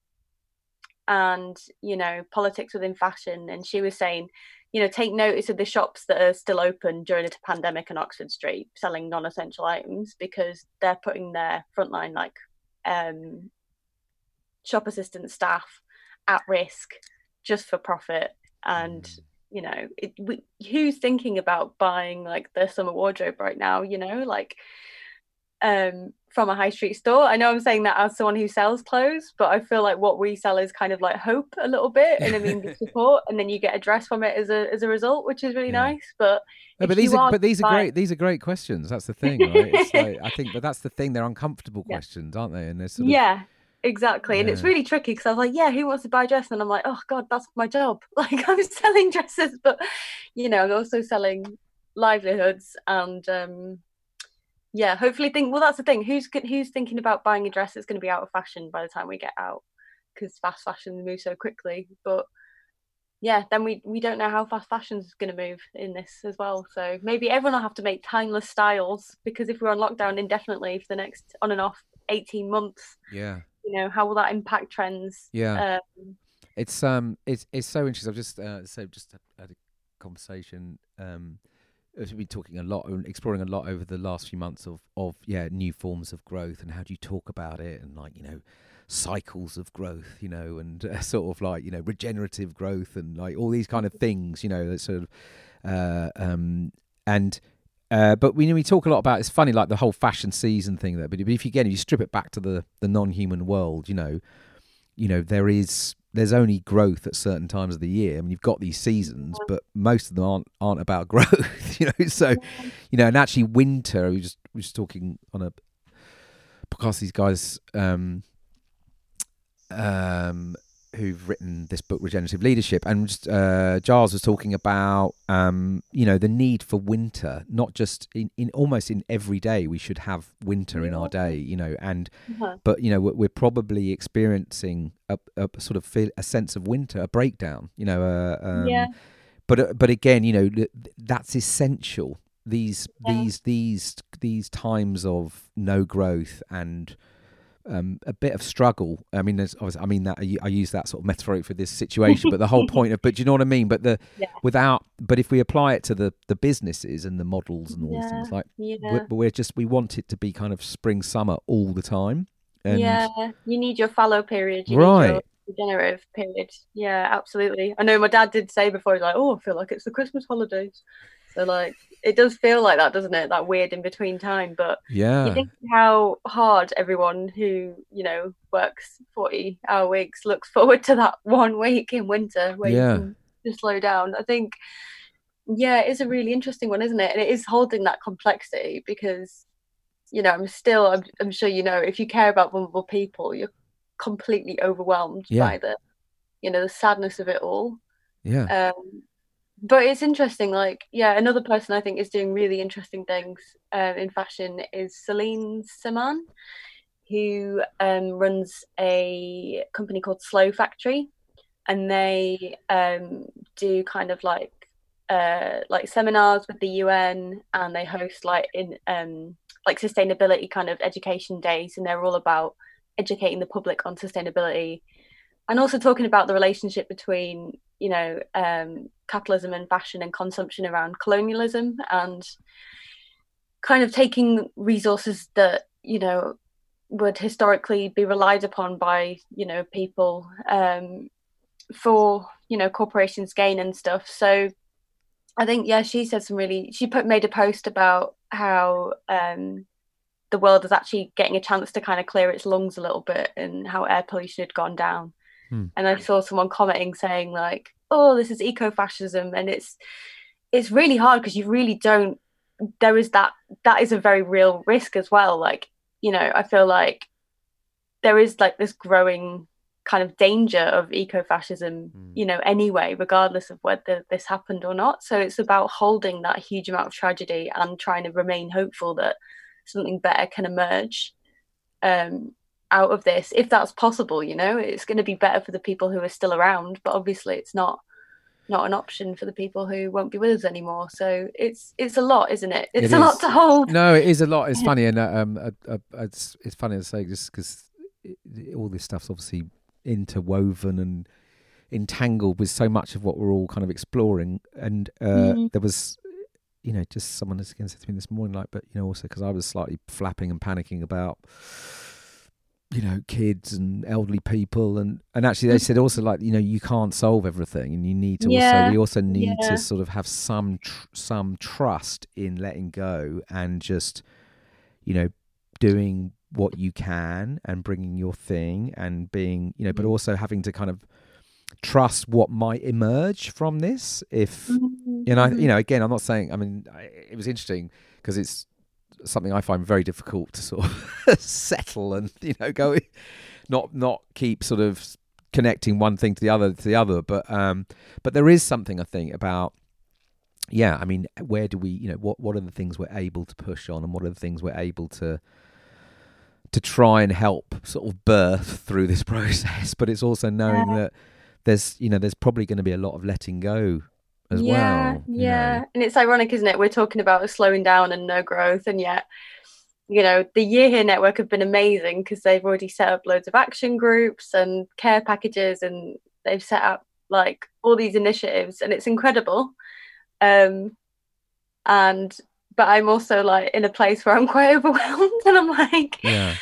and you know politics within fashion. And she was saying, you know, take notice of the shops that are still open during the pandemic on Oxford Street selling non-essential items because they're putting their frontline like um, shop assistant staff at risk just for profit and mm. you know it, we, who's thinking about buying like the summer wardrobe right now you know like um from a high street store i know i'm saying that as someone who sells clothes but i feel like what we sell is kind of like hope a little bit and i mean support and then you get a dress from it as a as a result which is really yeah. nice but no, but these are, but these are great these are great questions that's the thing right like, i think but that's the thing they're uncomfortable yeah. questions aren't they and they're sort of, yeah exactly and it's really tricky because i was like yeah who wants to buy a dress and i'm like oh god that's my job like i'm selling dresses but you know i'm also selling livelihoods and um yeah, hopefully think. Well, that's the thing. Who's who's thinking about buying a dress that's going to be out of fashion by the time we get out? Because fast fashion moves so quickly. But yeah, then we we don't know how fast fashion's going to move in this as well. So maybe everyone will have to make timeless styles because if we're on lockdown indefinitely for the next on and off eighteen months, yeah, you know, how will that impact trends? Yeah, um, it's um, it's it's so interesting. I've just uh, so just had a conversation um we've been talking a lot and exploring a lot over the last few months of of yeah new forms of growth and how do you talk about it and like you know cycles of growth you know and uh, sort of like you know regenerative growth and like all these kind of things you know that sort of uh, um and uh, but we we talk a lot about it's funny like the whole fashion season thing there but if you again if you strip it back to the the non-human world you know you know there is there's only growth at certain times of the year. I mean, you've got these seasons, but most of them aren't aren't about growth. You know, so you know, and actually, winter. We just we just talking on a because these guys um, um, who've written this book, Regenerative Leadership, and uh, Giles was talking about, um, you know, the need for winter, not just in, in almost in every day we should have winter in our day, you know, and uh-huh. but you know we're, we're probably experiencing a, a, sort of feel, a sense of winter, a breakdown, you know, uh, um, yeah. But uh, but again, you know, that's essential. These yeah. these these these times of no growth and um, a bit of struggle. I mean, there's I mean that I use that sort of metaphoric for this situation, but the whole point of, but do you know what I mean? But the yeah. without, but if we apply it to the the businesses and the models and all yeah. things, like, yeah. we're, we're, just we want it to be kind of spring summer all the time. And yeah, you need your fallow period, you right? regenerative period. Yeah, absolutely. I know my dad did say before, he's like, "Oh, I feel like it's the Christmas holidays." So like it does feel like that, doesn't it? That weird in between time. But yeah, you think how hard everyone who you know works forty hour weeks looks forward to that one week in winter where yeah. you can just slow down. I think yeah, it's a really interesting one, isn't it? And it is holding that complexity because you know I'm still I'm, I'm sure you know if you care about vulnerable people, you're completely overwhelmed yeah. by the you know the sadness of it all. Yeah. Um, but it's interesting like yeah another person i think is doing really interesting things uh, in fashion is Celine Semaan, who um, runs a company called slow factory and they um, do kind of like uh, like seminars with the un and they host like in um, like sustainability kind of education days and they're all about educating the public on sustainability and also talking about the relationship between you know um, capitalism and fashion and consumption around colonialism and kind of taking resources that you know would historically be relied upon by you know people um, for you know corporations gain and stuff. So i think yeah she said some really she put made a post about how um, the world is actually getting a chance to kind of clear its lungs a little bit and how air pollution had gone down Hmm. And I saw someone commenting saying like, "Oh, this is eco-fascism," and it's it's really hard because you really don't. There is that that is a very real risk as well. Like you know, I feel like there is like this growing kind of danger of eco-fascism mm. you know anyway regardless of whether this happened or not so it's about holding that huge amount of tragedy and trying to remain hopeful that something better can emerge um, out of this if that's possible you know it's going to be better for the people who are still around but obviously it's not not an option for the people who won't be with us anymore. So it's it's a lot isn't it? It's it a is. lot to hold. No it is a lot. It's funny and uh, um uh, uh, it's it's funny to say just because all this stuff's obviously interwoven and entangled with so much of what we're all kind of exploring and uh, mm. there was you know just someone has again said to me this morning like but you know also because i was slightly flapping and panicking about you know kids and elderly people and and actually they mm. said also like you know you can't solve everything and you need to yeah. also we also need yeah. to sort of have some tr- some trust in letting go and just you know doing what you can and bringing your thing and being you know but mm. also having to kind of trust what might emerge from this if mm-hmm. you know you mm-hmm. know again i'm not saying i mean it was interesting because it's something I find very difficult to sort of settle and you know go not not keep sort of connecting one thing to the other to the other but um but there is something I think about yeah, I mean, where do we, you know, what what are the things we're able to push on, and what are the things we're able to to try and help sort of birth through this process? But it's also knowing that there's, you know, there's probably going to be a lot of letting go as yeah, well. Yeah, know. and it's ironic, isn't it? We're talking about slowing down and no growth, and yet, you know, the Year Here Network have been amazing because they've already set up loads of action groups and care packages, and they've set up like all these initiatives, and it's incredible. Um, and but I'm also like in a place where I'm quite overwhelmed, and I'm like, yeah,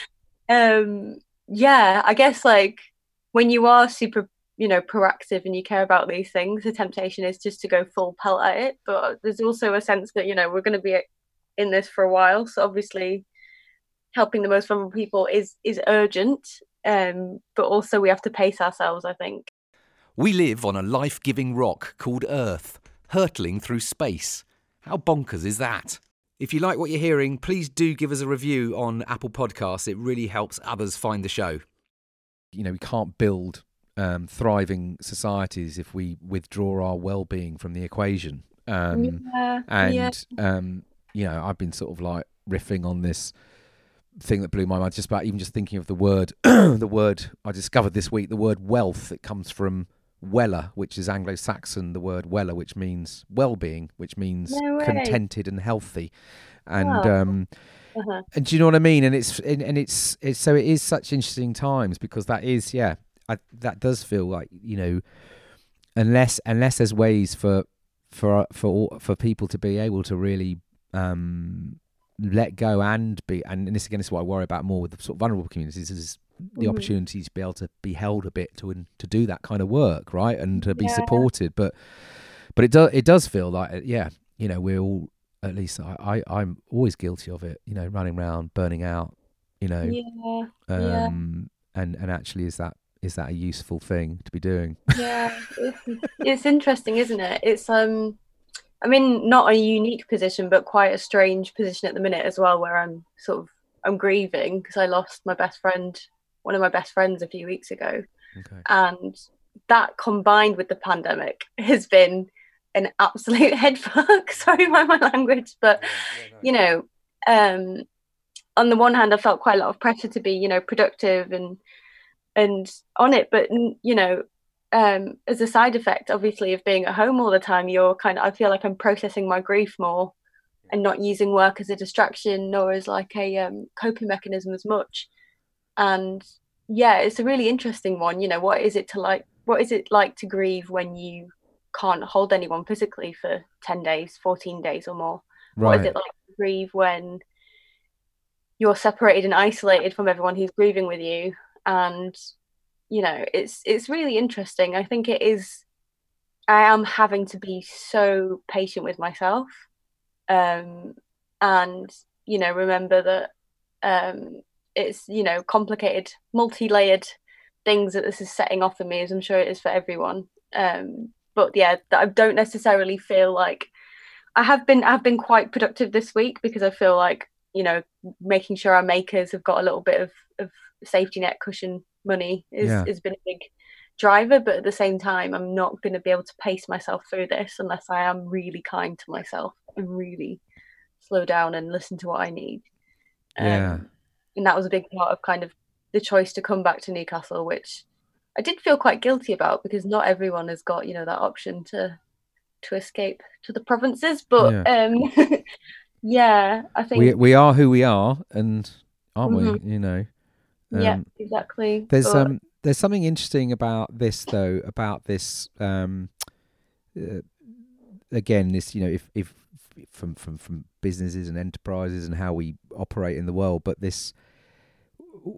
um, yeah. I guess like when you are super you know proactive and you care about these things the temptation is just to go full pelt at it. But there's also a sense that you know we're going to be in this for a while so obviously helping the most vulnerable people is is urgent um but also we have to pace ourselves i think. We live on a life-giving rock called earth hurtling through space. How bonkers is that? If you like what you're hearing please do give us a review on apple podcasts. It really helps others find the show. You know we can't build um, thriving societies if we withdraw our well-being from the equation. Um, yeah, and yeah. Um, you know, I've been sort of like riffing on this thing that blew my mind just about even just thinking of the word the word I discovered this week the word wealth it comes from wela which is Anglo-Saxon the word wela which means well-being which means no contented and healthy and oh. um uh-huh. and do you know what I mean and it's and, and it's it's so it is such interesting times because that is yeah I, that does feel like you know, unless unless there's ways for for for for people to be able to really um, let go and be and, this again is what I worry about more with the sort of vulnerable communities is the mm. opportunity to be able to be held a bit to to do that kind of work right and to be yeah. supported but but it does it does feel like uh, yeah you know we're all at least I, I I'm always guilty of it you know running around burning out you know yeah, um yeah. and and actually is that is that a useful thing to be doing? Yeah, it's, it's interesting, isn't it? It's um, I'm in not a unique position, but quite a strange position at the minute as well, where I'm sort of I'm grieving because I lost my best friend, one of my best friends, a few weeks ago, okay. and that combined with the pandemic has been an absolute head fuck. Sorry by my language, but yeah, yeah, no. you know, um, on the one hand, I felt quite a lot of pressure to be, you know, productive and and on it but you know um, as a side effect obviously of being at home all the time you're kind of i feel like i'm processing my grief more and not using work as a distraction nor as like a um, coping mechanism as much. And yeah it's a really interesting one you know what is it to like what is it like to grieve when you can't hold anyone physically for 10 days 14 days or more? Right. what is it like to grieve when you're separated and isolated from everyone who's grieving with you and you know it's it's really interesting. I think it is i am having to be so patient with myself um and you know remember that um it's you know complicated multi-layered things that this is setting off for me as i'm sure it is for everyone. Um but yeah that i don't necessarily feel like i have been i've been quite productive this week because i feel like you know making sure our makers have got a little bit of, of safety net cushion money is yeah. has been a big driver but at the same time i'm not going to be able to pace myself through this unless i am really kind to myself and really slow down and listen to what i need um, yeah and that was a big part of kind of the choice to come back to newcastle which i did feel quite guilty about because not everyone has got you know that option to to escape to the provinces but yeah. um yeah i think we, we are who we are and aren't mm-hmm. we you know um, yeah, exactly. There's but... um there's something interesting about this though about this um uh, again this you know if if from from from businesses and enterprises and how we operate in the world but this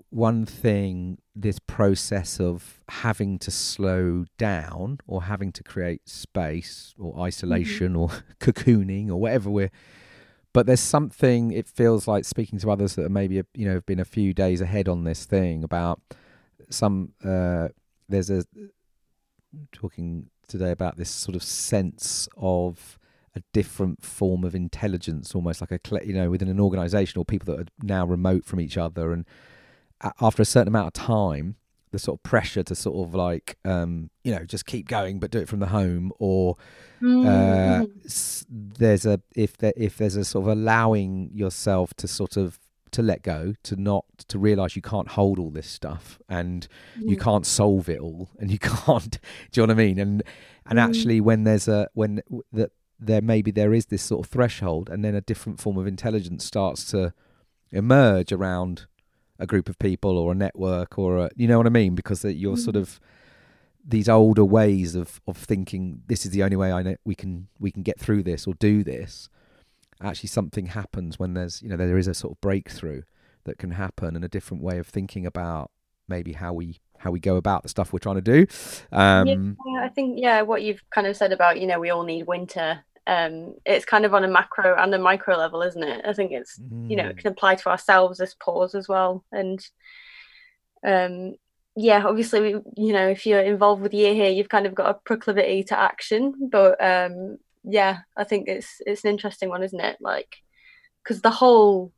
one thing this process of having to slow down or having to create space or isolation mm-hmm. or cocooning or whatever we're but there's something it feels like speaking to others that are maybe you know have been a few days ahead on this thing about some uh, there's a talking today about this sort of sense of a different form of intelligence almost like a you know within an organization or people that are now remote from each other. And after a certain amount of time the sort of pressure to sort of like um, you know just keep going but do it from the home or Mm, uh, there's a if there if there's a sort of allowing yourself to sort of to let go to not to realize you can't hold all this stuff and you Mm. can't solve it all and you can't do you know what i mean and and Mm. actually when there's a when that there maybe there is this sort of threshold and then a different form of intelligence starts to emerge around a group of people or a network or a, you know what i mean because you're sort Mm. of these older ways of of thinking this is the only way I know we can we can get through this or do this actually something happens when there's you know there is a sort of breakthrough that can happen and a different way of thinking about maybe how we how we go about the stuff we're trying to do um Yeah, I think yeah, what you've kind of said about you know we all need winter. Um, it's kind of on a macro and a micro level, isn't it? I think it's you know it mm, can apply to ourselves as pause as well, and um, yeah, obviously we, you know if you're involved with year here, you've kind of got a proclivity to action, but um, yeah, I think it's it's an interesting one, isn't it? Like because the whole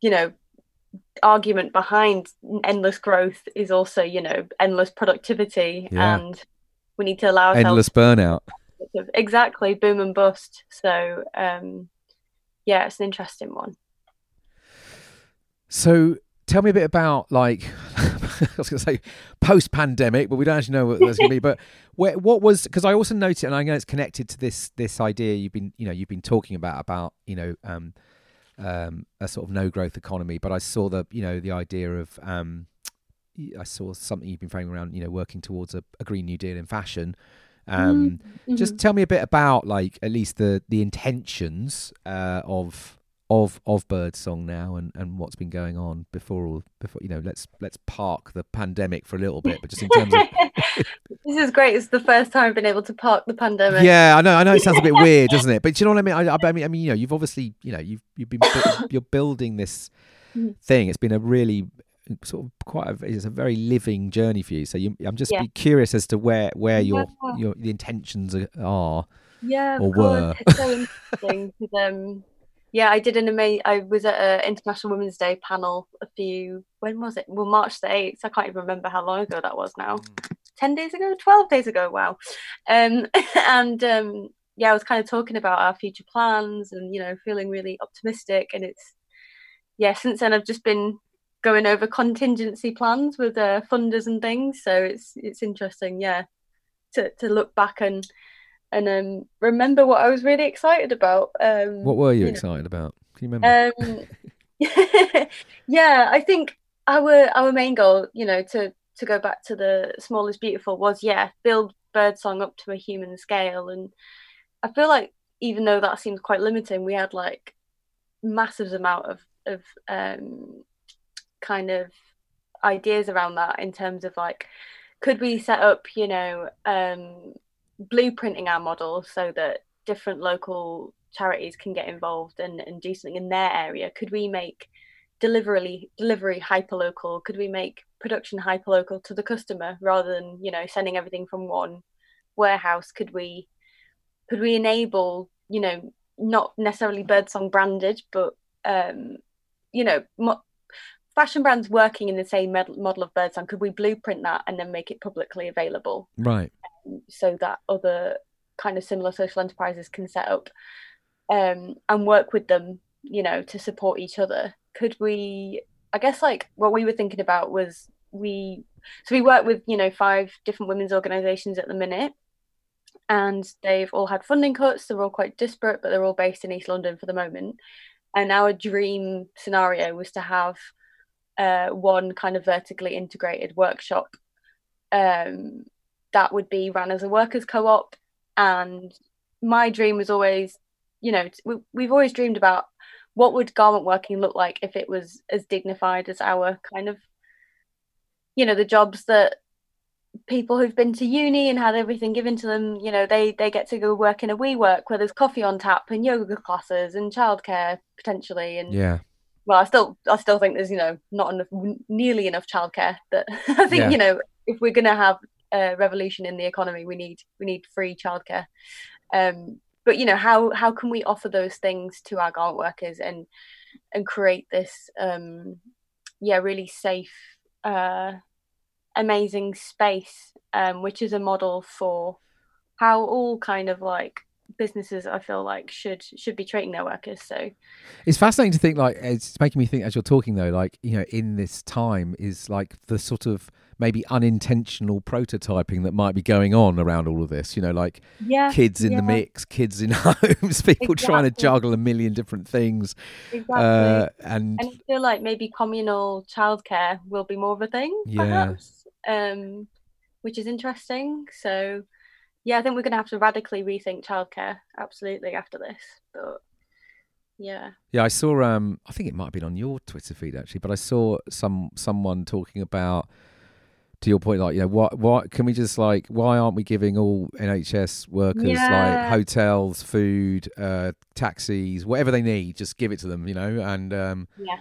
you know argument behind endless growth is also you know endless productivity Yeah. and we need to allow ourselves endless burnout to- exactly boom and bust so um yeah it's an interesting one So tell me a bit about like I was going to say post pandemic, but we don't actually know what that's going to be. But where, what was because I also noticed, and I know it's connected to this this idea you've been you know you've been talking about about you know um, um, a sort of no growth economy. But I saw the you know the idea of um, I saw something you've been framing around you know working towards a, a green new deal in fashion. Um, just tell me a bit about like at least the the intentions uh, of of of Birdsong now and and what's been going on before all before you know let's let's park the pandemic for a little bit but just in terms of this is great. It's the first time i've been able to park the pandemic. Yeah I know I know it sounds a bit weird doesn't it? But you know what I mean? I, I mean I mean you know you've obviously you know you've you've been you're building this Mhm. thing. It's been a really sort of quite a it's a very living journey for you so you, I'm just Yeah. curious as to where where your Yeah. your the intentions are, Yeah, or were. It's so interesting um, yeah, I did an amazing. I was at an International Women's Day panel a few. When was it? Well, March the eighth. I can't even remember how long ago that was now. Ten days ago, twelve days ago. Wow. Um, and um, yeah, I was kind of talking about our future plans and you know feeling really optimistic. And it's yeah, since then I've just been going over contingency plans with uh, funders and things. So it's it's interesting. Yeah, to to look back and and um, remember what I was really excited about. Um, what were you know, excited about can you remember Um, yeah, I think our our main goal, you know, to to go back to the small is beautiful was yeah, build birdsong up to a human scale, and I feel like even though that seems quite limiting, we had like massive amount of of um, kind of ideas around that in terms of like could we set up you know um, blueprinting our model so that different local charities can get involved and, and do something in their area? Could we make delivery delivery hyper local could we make production hyper local to the customer rather than you know sending everything from one warehouse? Could we could we enable you know not necessarily birdsong branded but um you know fashion brands working in the same model of birdsong could we blueprint that and then make it publicly available right so that other kind of similar social enterprises can set up um, and work with them, you know, to support each other. Could we? I guess like what we were thinking about was we so we work with you know five different women's organisations at the minute, and they've all had funding cuts. They're all quite disparate, but they're all based in East London for the moment. And our dream scenario was to have uh, one kind of vertically integrated workshop. Um, that would be run as a workers co-op. And my dream was always you know we, we've always dreamed about what would garment working look like if it was as dignified as our kind of you know the jobs that people who've been to uni and had everything given to them you know they they get to go work in a WeWork where there's coffee on tap and yoga classes and childcare potentially and yeah well i still i still think there's you know not enough nearly enough childcare that i think Yeah. you know if we're going to have a revolution in the economy we need we need free childcare um but you know how how can we offer those things to our garment workers and and create this um yeah really safe uh amazing space, um, which is a model for how all kind of like businesses I feel like should should be treating their workers. So it's fascinating to think like it's making me think as you're talking though, like you know, in this time is like the sort of maybe unintentional prototyping that might be going on around all of this. You know, like yeah, kids in yeah. the mix, kids in homes, people Exactly. trying to juggle a million different things, exactly. uh, and and I feel like maybe communal childcare will be more of a thing, Yeah. perhaps, um, which is interesting. So, yeah, I think we're going to have to radically rethink childcare, absolutely, after this. But yeah, Yeah, I saw. Um, I think it might have been on your Twitter feed actually, but I saw some someone talking about. To your point, like you know, what what can we just like? Why aren't we giving all NHS workers like hotels, food, uh, taxis, whatever they need? Just give it to them, you know. And um, yeah,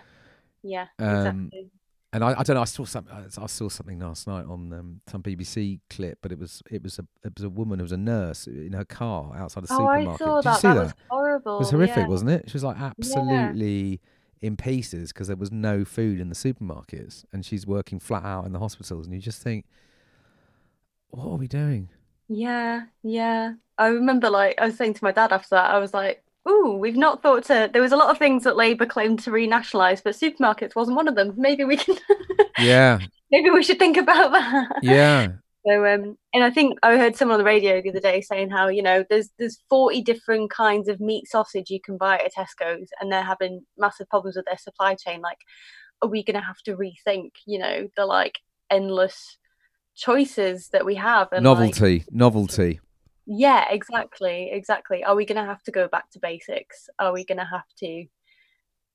yeah, Um, exactly. And I, I don't know. I saw some. I saw something last night on um, some BBC clip, but it was it was a it was a woman who was a nurse in her car outside a Oh, I supermarket. saw Did you see That that? was horrible. It was horrific, yeah. wasn't it? She was like absolutely in pieces because there was no food in the supermarkets, and she's working flat out in the hospitals, and you just think, what are we doing? Yeah, yeah. I remember, like, I was saying to my dad after that, I was like, "Ooh, we've not thought to." There was a lot of things that Labour claimed to renationalise, but supermarkets wasn't one of them. Maybe we can. Yeah, Maybe we should think about that. yeah, So, um, and I think I heard someone on the radio the other day saying how you know there's there's 40 different kinds of meat sausage you can buy at Tesco's, and they're having massive problems with their supply chain. Like, are we going to have to rethink, you know, the like endless choices that we have? And like, novelty, novelty. Yeah, exactly, exactly. Are we going to have to go back to basics? Are we going to have to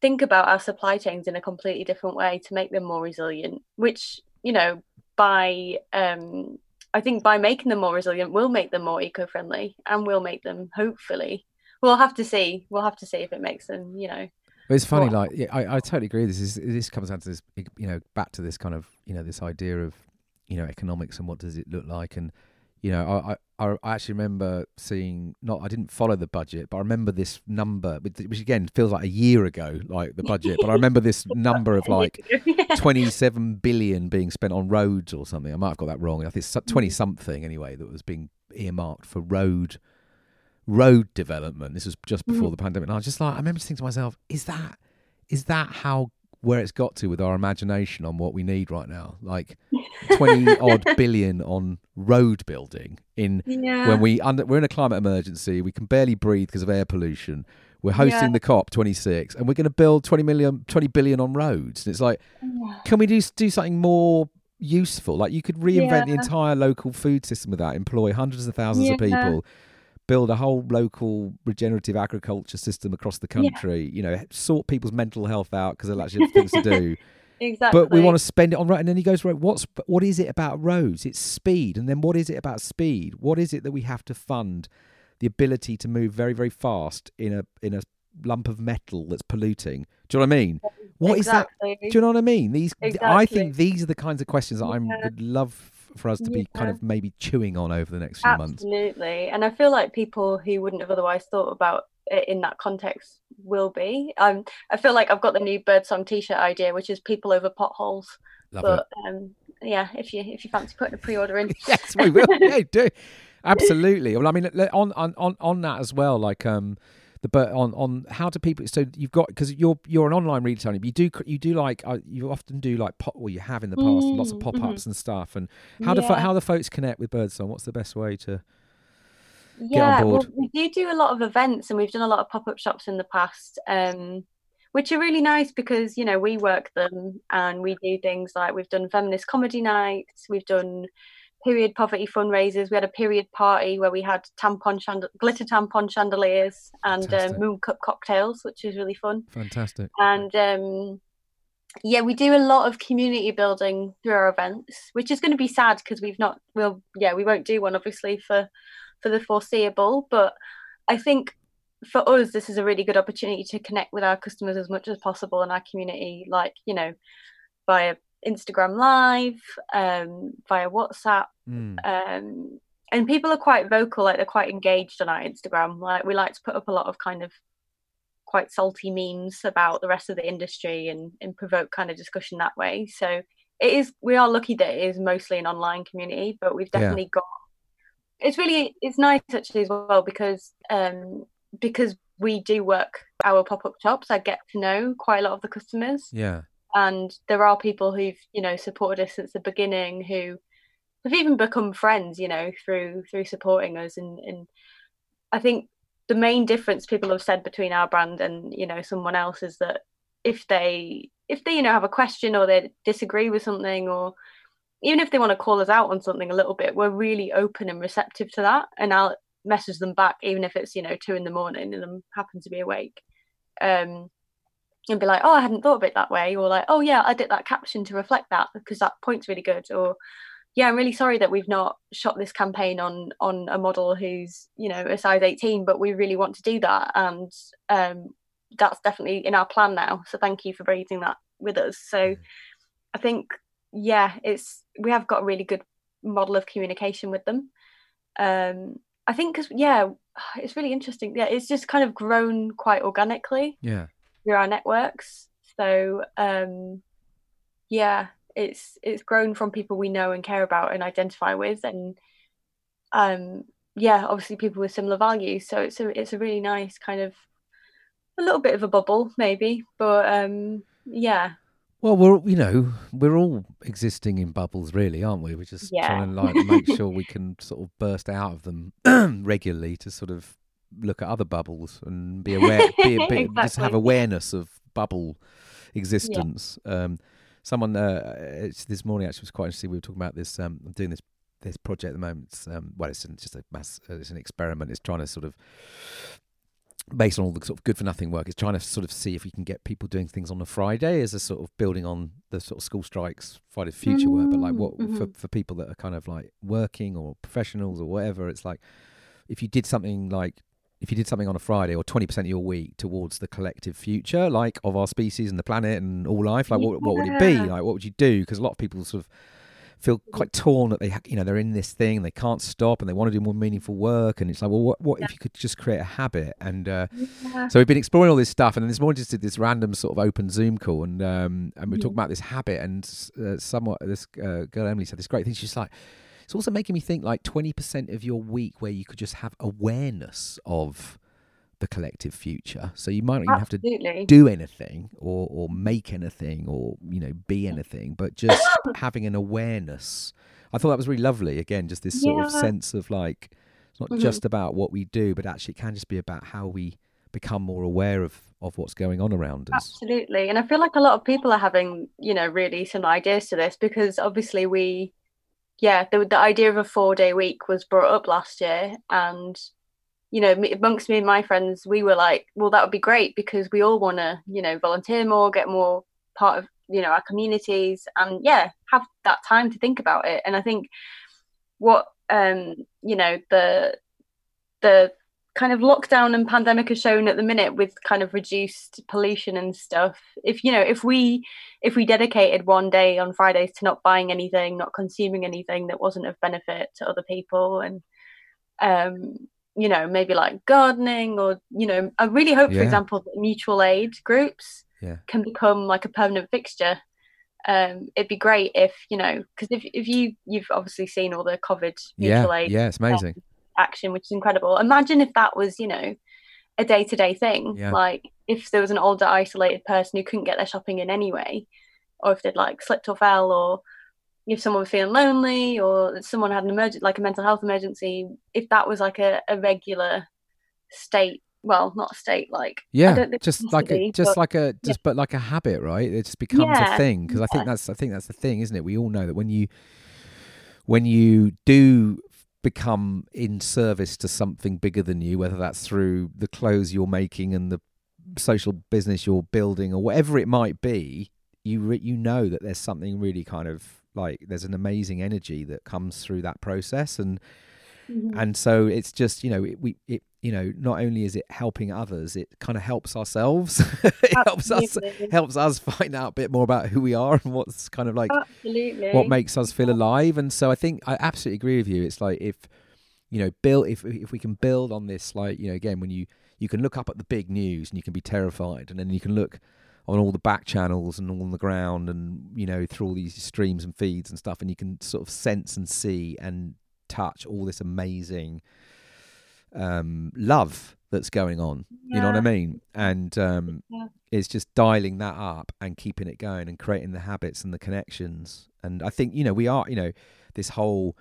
think about our supply chains in a completely different way to make them more resilient? Which, you know, by um I think by making them more resilient, we'll make them more eco-friendly and we'll make them hopefully. We'll have to see. We'll have to see if it makes them, you know. But it's funny, Well- like yeah, I, I totally agree. This is this comes down to this, you know, back to this kind of you know this idea of you know economics and what does it look like, and you know I I, I actually remember seeing not I didn't follow the budget, but I remember this number, which which again feels like a year ago, like the budget, but I remember this number of like 27 billion being spent on roads or something. I might have got that wrong. I think it's 20 something anyway that was being earmarked for road road development. This was just before Mhm. the pandemic. And I was just like, I remember just thinking to myself, is that is that how where it's got to with our imagination on what we need right now? Like 20 odd billion on road building in yeah. when we under, we're in a climate emergency, we can barely breathe because of air pollution. We're hosting Yeah. the COP 26 and we're going to build 20 million 20 billion on roads. And it's like Yeah. can we do do something more useful? Like you could reinvent the entire local food system with that, employ hundreds of thousands of people, build a whole local regenerative agriculture system across the Yeah. country. You know, sort people's mental health out because they'll actually have things to do. Exactly. But we want to spend it on road. And then he goes, right, what's what is it about roads? It's speed. And then what is it about speed? What is it that we have to fund the ability to move very, very fast in a in a lump of metal that's polluting? Do you know what I mean? What is that? Do you know what I mean? These, I think these are the kinds of questions that I would love for us to be kind of maybe chewing on over the next few months. Absolutely. And I feel like people who wouldn't have otherwise thought about it in that context will be. Um, I feel like I've got the new Birdsong t-shirt idea, which is people over potholes. Love but um, yeah, if you if you fancy putting a pre-order in, yes, we will. yeah, do absolutely. Well, I mean, on on on on that as well, like um. The but on on how do people so you've got because you're you're an online retailer but you do you do like uh, you often do like pop well you have in the past lots of Mm, pop ups mhm. and stuff and how do fo- how the folks connect with Birdsong what's the best way to yeah, well, board. we do do a lot of events, and we've done a lot of pop-up shops in the past, um, which are really nice because you know we work them and we do things like we've done feminist comedy nights, we've done period poverty fundraisers. We had a period party where we had tampon chand- glitter tampon chandeliers and Fantastic. Mooncup cocktails, which was really fun. fantastic And um, yeah, we do a lot of community building through our events, which is going to be sad because we've not. We'll yeah, we won't do one obviously for for the foreseeable. But I think for us, this is a really good opportunity to connect with our customers as much as possible in our community, like you know, via Instagram Live, um, via WhatsApp, Mm. um, and people are quite vocal, like they're quite engaged on our Instagram. Like we like to put up a lot of kind of quite salty memes about the rest of the industry and, and provoke kind of discussion that way. So it is we are lucky that it is mostly an online community, but we've definitely yeah. got. It's really it's nice actually as well because um because we do work our pop up shops. I get to know quite a lot of the customers. Yeah. And there are people who've you know supported us since the beginning who have even become friends, you know, through through supporting us. And and I think the main difference people have said between our brand and you know someone else is that if they if they you know have a question or they disagree with something or even if they want to call us out on something a little bit we're really open and receptive to that and i'll message them back even if it's you know two in the morning and i'm happen to be awake um and be like oh i hadn't thought of it that way or like oh yeah i did that caption to reflect that because that point's really good or yeah i'm really sorry that we've not shot this campaign on on a model who's you know a size 18 but we really want to do that and um that's definitely in our plan now. So thank you for raising that with us. So mm. I think yeah, it's we have got a really good model of communication with them. Um, I think because yeah, it's really interesting. Yeah, it's just kind of grown quite organically. Yeah, through our networks. So um, yeah, it's it's grown from people we know and care about and identify with, and um, yeah, obviously people with similar values. So it's a it's a really nice kind of a little bit of a bubble, maybe, but um, yeah. Well, we're you know we're all existing in bubbles, really, aren't we? We're just yeah. trying to like make sure we can sort of burst out of them regularly to sort of look at other bubbles and be aware, be bit, exactly. just have awareness of bubble existence. Yeah. Um, someone uh, this morning actually was quite interesting. We were talking about this. Um, I'm doing this this project at the moment. It's, um, well, it's just a mass. Uh, it's an experiment. It's trying to sort of based on all the sort of good for nothing work, It's trying to sort of see if we can get people doing things on a Friday as a sort of building on the sort of school strikes Friday future mm-hmm. work. But like what mm-hmm. for for people that are kind of like working or professionals or whatever, it's like if you did something like if you did something on a Friday or twenty percent of your week towards the collective future, like of our species and the planet and all life, like yeah. what what would it be? Like what would you do? Because a lot of people sort of feel quite torn that they you know they're in this thing they can't stop and they want to do more meaningful work and it's like well what, what yeah. if you could just create a habit and uh, yeah. so we've been exploring all this stuff and then this morning just did this random sort of open zoom call and um, and we are talking about this habit and uh, somewhat this uh, girl emily said this great thing she's like it's also making me think like 20% of your week where you could just have awareness of the collective future. So you might not even Absolutely. have to do anything or or make anything or you know be anything, but just having an awareness. I thought that was really lovely. Again, just this sort yeah. of sense of like it's not mm-hmm. just about what we do, but actually it can just be about how we become more aware of of what's going on around us. Absolutely. And I feel like a lot of people are having, you know, really some ideas to this because obviously we yeah, the the idea of a 4-day week was brought up last year and you know, amongst me and my friends, we were like, well, that would be great because we all want to, you know, volunteer more, get more part of, you know, our communities, and yeah, have that time to think about it. And I think what, um, you know, the the kind of lockdown and pandemic has shown at the minute with kind of reduced pollution and stuff if you know if we if we dedicated one day on fridays to not buying anything not consuming anything that wasn't of benefit to other people and um you know, maybe like gardening or, you know, I really hope, yeah. for example, that mutual aid groups yeah. can become like a permanent fixture. Um, it'd be great if, you know, because if, if you, you've obviously seen all the COVID mutual yeah. aid yeah, it's amazing. Um, action, which is incredible. Imagine if that was, you know, a day to day thing. Yeah. Like if there was an older, isolated person who couldn't get their shopping in anyway, or if they'd like slipped or fell or if someone was feeling lonely or someone had an emergency, like a mental health emergency, if that was like a, a regular state, well, not a state, like yeah, just like a, just but, like a, just yeah. but like a habit, right? It just becomes yeah, a thing because yeah. I think that's, I think that's the thing, isn't it? We all know that when you, when you do become in service to something bigger than you, whether that's through the clothes you're making and the social business you're building or whatever it might be, you re- you know that there's something really kind of like there's an amazing energy that comes through that process and mm-hmm. and so it's just you know it, we it you know not only is it helping others it kind of helps ourselves. It helps us helps us find out a bit more about who we are and what's kind of like Absolutely. what makes us feel alive. And so i think i absolutely agree with you. It's like if you know build if if we can build on this like you know again when you you can look up at the big news and you can be terrified and then you can look on all the back channels and all on the ground and you know through all these streams and feeds and stuff and you can sort of sense and see and touch all this amazing um, love that's going on Yeah. you know what i mean and um, Yeah. it's just dialing that up and keeping it going and creating the habits and the connections and i think you know we are you know this whole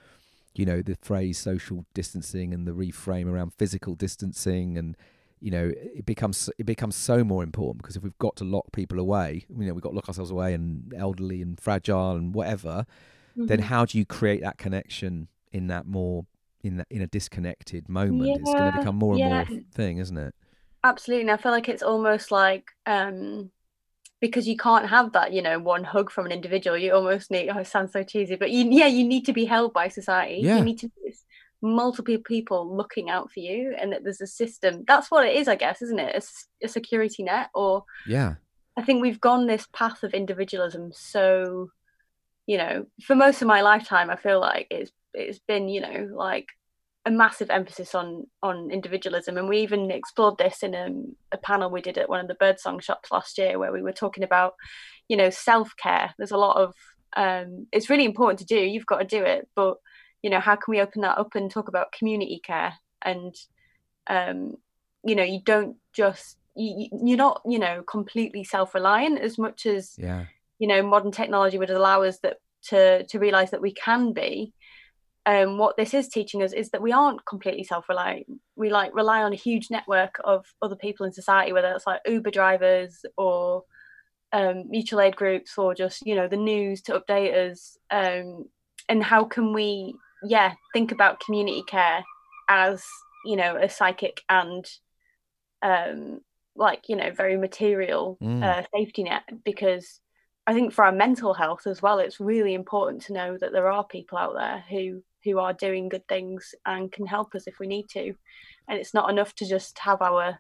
you know the phrase social distancing and the reframe around physical distancing and you know it becomes it becomes so more important because if we've got to lock people away you know we've got to lock ourselves away and elderly and fragile and whatever then Mhm. how do you create that connection in that more in that in a disconnected moment it's going to become more and yeah. more thing isn't it Absolutely. And I feel like it's almost like um because you can't have that, you know, one hug from an individual. You almost need oh, it sounds so cheesy, but you yeah, you need to be held by society. Yeah. You need to multiple people looking out for you and that there's a system. That's what it is, I guess, isn't it? A security net or yeah I think we've gone this path of individualism so you know, for most of my lifetime I feel like it's it's been, you know, like a massive emphasis on on individualism. And we even explored this in um, a panel we did at one of the birdsong shops last year where we were talking about you know self-care. There's a lot of um it's really important to do. You've got to do it. But you know how can we open that up and talk about community care? And um you know you don't just you- you're not you know completely self-reliant as much as yeah. you know modern technology would allow us that to to realize that we can be um what this is teaching us is that we aren't completely self-reliant. We like rely on a huge network of other people in society whether it's like uber drivers or um mutual aid groups or just you know the news to update us. Um and how can we yeah think about community care as you know a psychic and um like you know very material Mm. uh, safety net? Because I think for our mental health as well, it's really important to know that there are people out there who who are doing good things and can help us if we need to. And it's not enough to just have our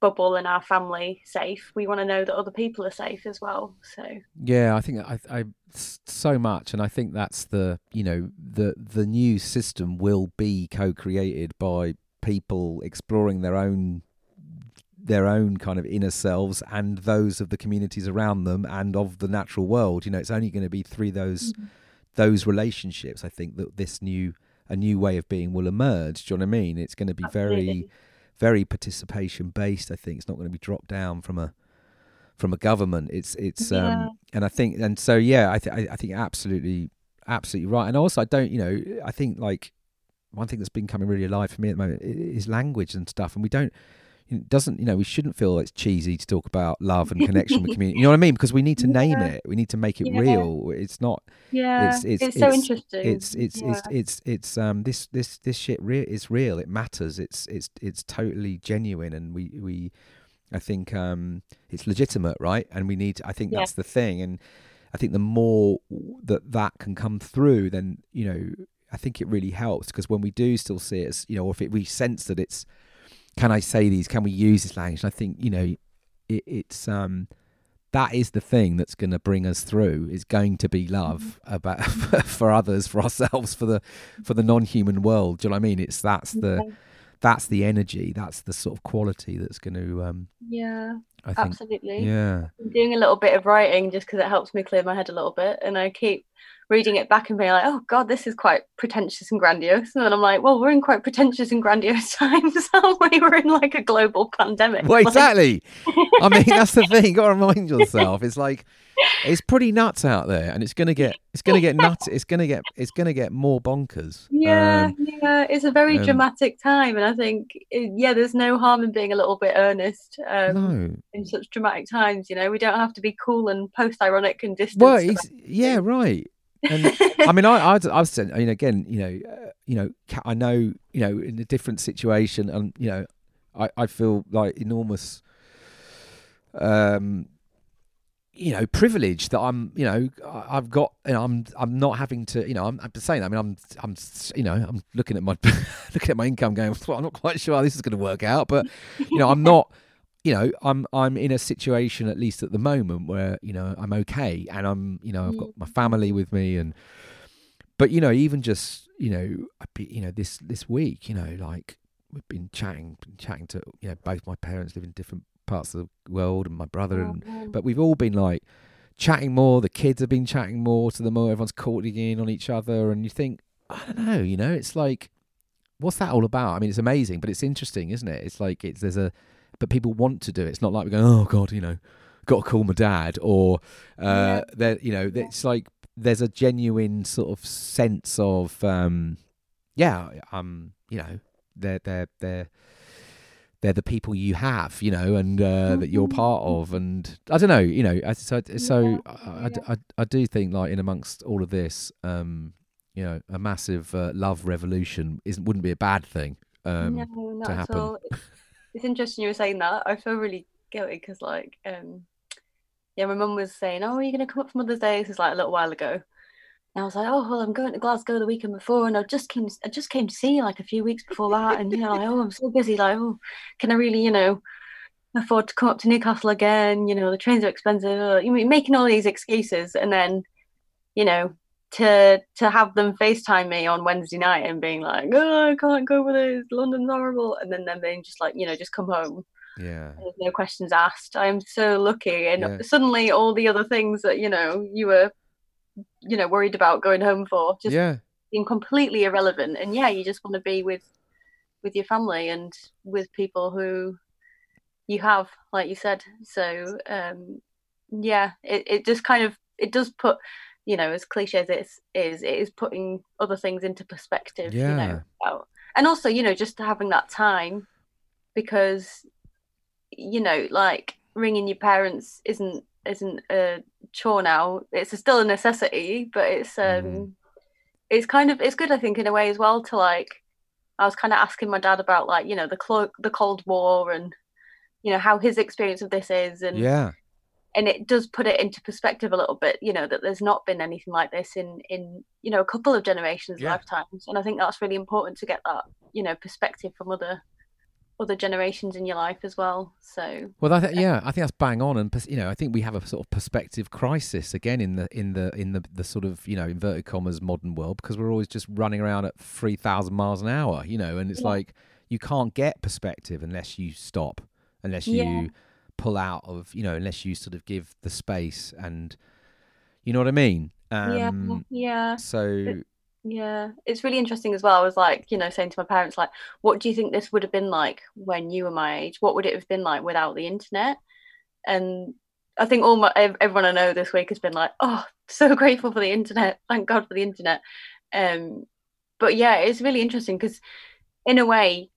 bubble and our family safe. We want to know that other people are safe as well. So Yeah, I think I so much, and I think that's the you know the the new system will be co-created by people exploring their own their own kind of inner selves and those of the communities around them and of the natural world. You know, it's only going to be through those mm-hmm. Those relationships. I think that this new a new way of being will emerge. Do you know what I mean? It's going to be very Absolutely. very participation based. I think it's not going to be dropped down from a from a government. It's it's Yeah. um and I think and so yeah, I think I think absolutely absolutely right. And also I don't you know I think like one thing that's been coming really alive for me at the moment is language and stuff, and we don't. It doesn't you know we shouldn't feel it's cheesy to talk about love and connection with community. You know what I mean? Because we need to name Yeah. it. We need to make it Yeah. real. It's not yeah, It's- it's, it's- so it's- interesting. it's it's yeah. it's it's it's um this this this shit real is real it matters it's it's it's totally genuine and we we i think um it's legitimate right and we need i think that's the thing and i think the more that that can come through then you know i think it really helps because when we do still see it as you know or if it, we sense that it's can i say these? Can we use this language? And i think you know it, it's um that is the thing that's going to bring us through is going to be love about for others for ourselves for the for the non-human world. Do you know what i mean? It's that's the that's the energy. That's the sort of quality that's going to um yeah, i think absolutely. yeah. I'm doing a little bit of writing just because it helps me clear my head a little bit. And I keep reading it back and being like, oh God, this is quite pretentious and grandiose. And then I'm like, well, we're in quite pretentious and grandiose times, aren't we? We're in like a global pandemic. well Like, exactly i mean that's the thing You've got to remind yourself it's like it's pretty nuts out there and it's going to get it's going to get nuts it's going to get it's going to get more bonkers yeah, Um, yeah, it's a very um, dramatic time. And I think, yeah, there's no harm in being a little bit earnest um, no in such dramatic times. You know, we don't have to be cool and post ironic and distant. well yeah right and I mean, I, I'd, I've said, I mean, again, you know, uh, you know, I know, you know, in a different situation, and you know, I, I feel like enormous, um, you know, privilege that I'm, you know, I- I've got, and I'm, I'm not having to, you know, I'm, I'm saying, I mean, I'm, I'm, you know, I'm looking at my, looking at my income, going, well, I'm not quite sure how this is going to work out, but you know, I'm not. You know, I'm I'm in a situation at least at the moment where you know I'm okay, and I'm you know I've got my mm. family with me, and but you know even just you know be, you know this this week you know like we've been chatting been chatting to you know both my parents live in different parts of the world, and my brother, oh, and Oh, but we've all been like chatting more. The kids have been chatting more to the more everyone's calling in on each other, and you think, I don't know, you know, it's like, what's that all about? I mean, it's amazing, but it's interesting, isn't it? It's like it's there's a, but people want to do it. It's not like we're going, oh god, you know, got to call my dad, or uh, Yeah. there, you know, it's like there's a genuine sort of sense of, um, yeah, um, you know, they're they're they're they're the people you have, you know, and uh, that you're Mhm. part of, and I don't know, you know, so so Yeah, I, I. I, I do think like in amongst all of this, um, you know, a massive uh, love revolution isn't wouldn't be a bad thing. Um, no, not to at happen. all. It's, interesting you were saying that. I feel really guilty because, like, um, yeah, my mum was saying, "Oh, are you going to come up for Mother's Day?" This is like a little while ago. And I was like, "Oh, well, I'm going to Glasgow the weekend before, and I just came, I just came to see you like a few weeks before that, and you know, like, oh, I'm so busy. Like, oh, can I really, you know, afford to come up to Newcastle again? You know, the trains are expensive. You know, making all these excuses, and then, you know, to to have them FaceTime me on Wednesday night and being like, oh, I can't go with it. London's horrible, and then them being just like, you know, just come home. yeah, There's no questions asked. I am so lucky, and Yeah. suddenly all the other things that you know you were, you know, worried about going home for just yeah, being completely irrelevant. And yeah, you just want to be with with your family and with people who you have, like you said. So um, yeah, it, it just kind of it does put, you know, as cliche as it is, it is putting other things into perspective. You Yeah. know, and also you know just having that time because you know like ringing your parents isn't isn't a chore now it's still a necessity but it's um Mhm. it's kind of it's good i think in a way as well to like i was kind of asking my dad about like you know the clo- the cold war and you know how his experience of this is and yeah, and it does put it into perspective a little bit you know that there's not been anything like this in in you know a couple of generations Yeah. lifetimes and i think that's really important to get that you know perspective from other other generations in your life as well so Well, I th- yeah, I think that's bang on, and you know, I think we have a sort of perspective crisis again in the in the in the the sort of you know inverted commas modern world because we're always just running around at three thousand miles an hour, you know, and it's Yeah. like you can't get perspective unless you stop, unless you Yeah. Pull out of, you know, unless you sort of give the space, and you know what I mean. yeah Um, yeah So Yeah, it's really interesting as well. I was like, you know, saying to my parents, like, what do you think this would have been like when you were my age? What would it have been like without the internet? And I think all my everyone I know this week has been like, oh, so grateful for the internet. Thank God for the internet. Um, but yeah, it's really interesting because, in a way,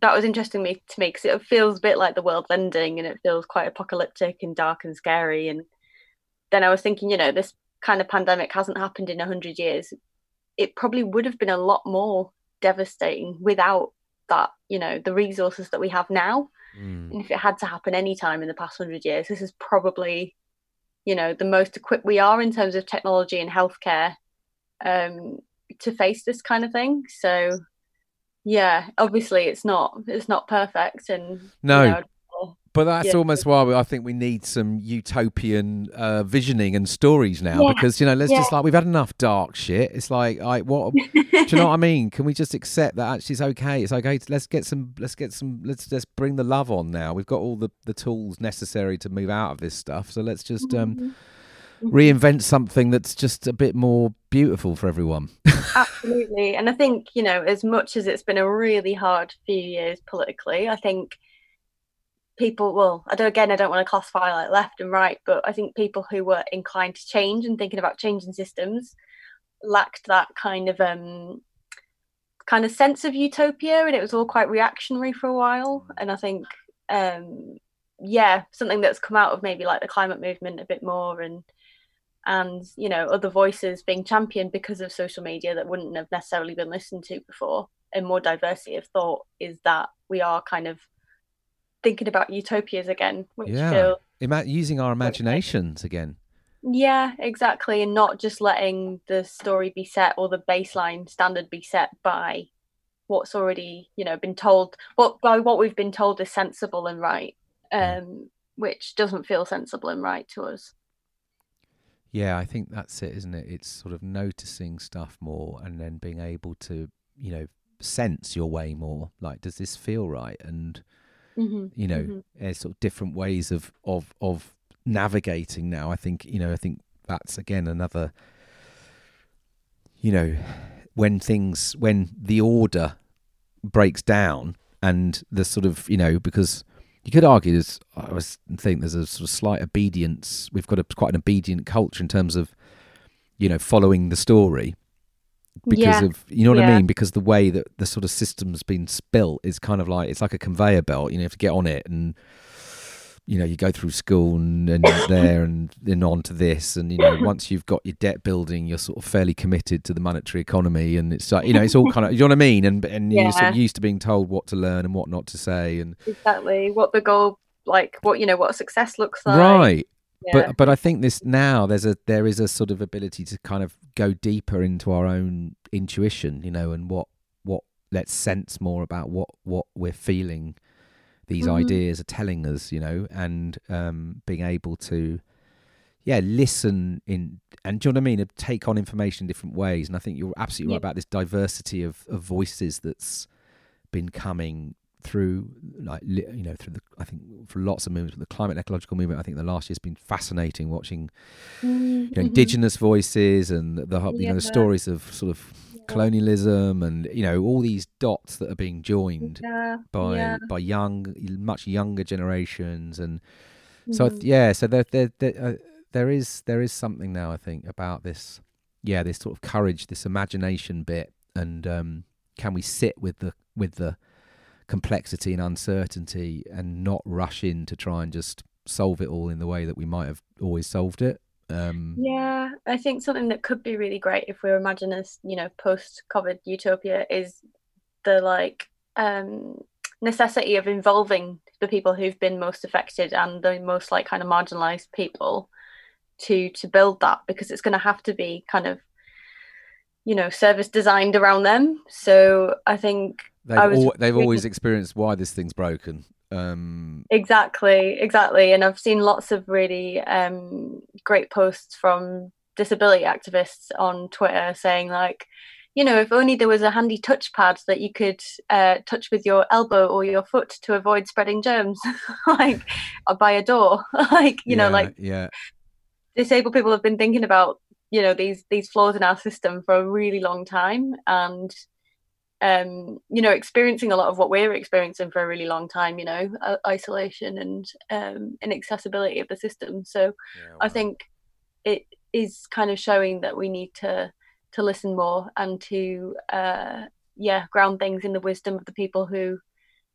that was interesting me to me because it feels a bit like the world's ending and it feels quite apocalyptic and dark and scary. And then I was thinking, you know, this kind of pandemic hasn't happened in a hundred years it probably would have been a lot more devastating without that, you know, the resources that we have now. mm, And if it had to happen any time in the past hundred years, this is probably, you know, the most equipped we are in terms of technology and healthcare um, to face this kind of thing. So, yeah, obviously it's not it's not perfect, and No. you know, But that's Yeah. almost why we, I think we need some utopian uh, visioning and stories now Yeah. because you know let's Yeah. just like we've had enough dark shit. It's like I what do you know what I mean? Can we just accept that actually it's okay? It's okay. Let's get some. Let's get some. Let's just bring the love on now. We've got all the the tools necessary to move out of this stuff. So let's just um, reinvent something that's just a bit more beautiful for everyone. Absolutely. And I think, you know, as much as it's been a really hard few years politically, I think people, well, I don't, again, I don't want to classify like left and right, but I think people who were inclined to change and thinking about changing systems lacked that kind of, um, kind of sense of utopia and it was all quite reactionary for a while. And I think, um, yeah, something that's come out of maybe like the climate movement a bit more and, and you know other voices being championed because of social media that wouldn't have necessarily been listened to before and more diversity of thought is that we are kind of thinking about utopias again which Yeah. feel Ima- using our imaginations again. yeah exactly and not just letting the story be set or the baseline standard be set by what's already you know been told what by what we've been told is sensible and right um which doesn't feel sensible and right to us Yeah, I think that's it, isn't it? It's sort of noticing stuff more and then being able to, you know, sense your way more. Like, does this feel right? And mm-hmm. you know mm-hmm. sort of different ways of of of navigating now i think you know i think that's again another you know when things when the order breaks down and the sort of you know because you could argue there's I was think there's a sort of slight obedience. We've got a quite an obedient culture in terms of you know following the story because yeah. of you know what yeah. I mean because the way that the sort of system's been built is kind of like it's like a conveyor belt. You know, you have to get on it and you know you go through school and, and there and then on to this. And you know once you've got your debt building you're sort of fairly committed to the monetary economy. And it's like you know it's all kind of you know what I mean? And and yeah. you're sort of used to being told what to learn and what not to say. And exactly. What the goal like what you know what success looks like. Right. Yeah. but but I think this now there's a there is a sort of ability to kind of go deeper into our own intuition you know and what what let's sense more about what what we're feeling these mm-hmm. ideas are telling us, you know, and um, being able to, yeah, listen in, and do you know what I mean? Take on information in different ways. And I think you're absolutely yeah. right about this diversity of, of voices that's been coming through, like, you know, through the, I think for lots of movements, the climate ecological movement, I think the last year's been fascinating watching, mm-hmm. you know, mm-hmm. indigenous voices and the, you yeah. know, the stories of sort of colonialism and you know all these dots that are being joined yeah, by yeah. by young much younger generations and so mm-hmm. yeah so there there there, uh, there is there is something now i think about this yeah this sort of courage this imagination bit and um, can we sit with the with the complexity and uncertainty and not rush in to try and just solve it all in the way that we might have always solved it um, yeah, I think something that could be really great if we imagine this, you know, post-COVID utopia is the like um, necessity of involving the people who've been most affected and the most like kind of marginalized people to to build that because it's going to have to be kind of you know service designed around them. So i think they've, al- they've always experienced why this thing's broken um exactly exactly and i've seen lots of really um great posts from disability activists on twitter saying like you know if only there was a handy touchpad that you could uh, touch with your elbow or your foot to avoid spreading germs like by a door like you yeah, know like yeah. disabled people have been thinking about you know these these flaws in our system for a really long time and um, you know, experiencing a lot of what we're experiencing for a really long time, you know, uh, isolation and um, inaccessibility of the system. So yeah, wow. I think it is kind of showing that we need to to listen more and to uh, yeah ground things in the wisdom of the people who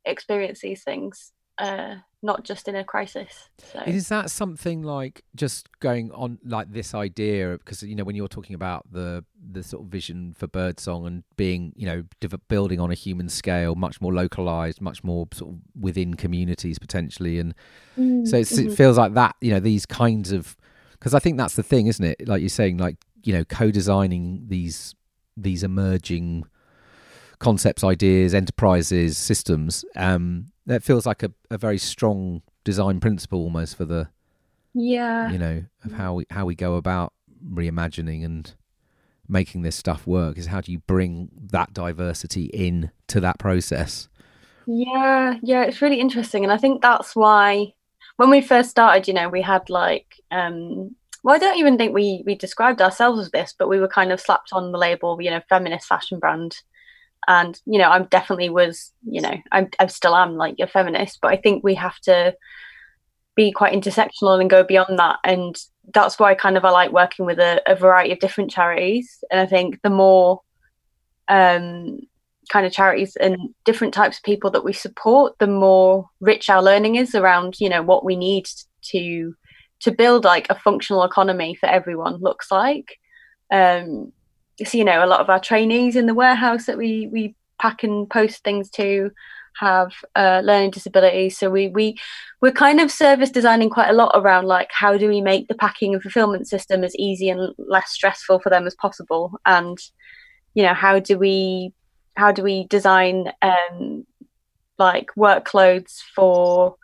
experience these things uh, not just in a crisis. So. Is that something like just going on like this idea? Because you know when you're talking about the the sort of vision for birdsong and being you know building on a human scale, much more localized, much more sort of within communities potentially, and mm, so mm-hmm. it feels like that. You know these kinds of because I think that's the thing, isn't it? Like you're saying, like you know co-designing these these emerging concepts, ideas, enterprises, systems. Um, that feels like a, a very strong design principle almost for the yeah you know of how we how we go about reimagining and making this stuff work is how do you bring that diversity in to that process yeah yeah it's really interesting and i think that's why when we first started you know we had like um well i don't even think we we described ourselves as this but we were kind of slapped on the label you know feminist fashion brand and you know i'm definitely was you know i'm i still am like a feminist but i think we have to be quite intersectional and go beyond that. And that's why kind of i like working with a, a variety of different charities. And i think the more um kind of charities and different types of people that we support the more rich our learning is around you know what we need to to build like a functional economy for everyone looks like. Um so you know a lot of our trainees in the warehouse that we we pack and post things to have uh, learning disabilities. So we we we're kind of service designing quite a lot around like how do we make the packing and fulfillment system as easy and less stressful for them as possible? And you know how do we how do we design um like workloads for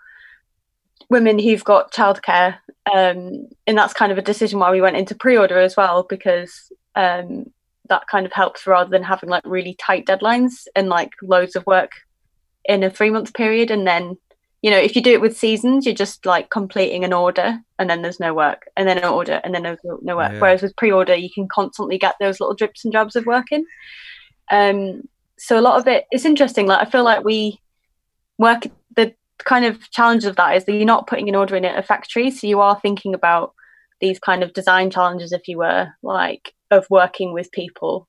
women who've got childcare? Um and that's kind of a decision why we went into pre-order as well because um that kind of helps rather than having like really tight deadlines and like loads of work in a three month period. And then you know if you do it with seasons you're just like completing an order and then there's no work and then an order and then there's no work. Yeah. whereas with pre-order you can constantly get those little drips and drabs of work in. Um so a lot of it it's interesting. Like i feel like we work the kind of challenge of that is that you're not putting an order in at a factory. So you are thinking about these kind of design challenges if you were like of working with people.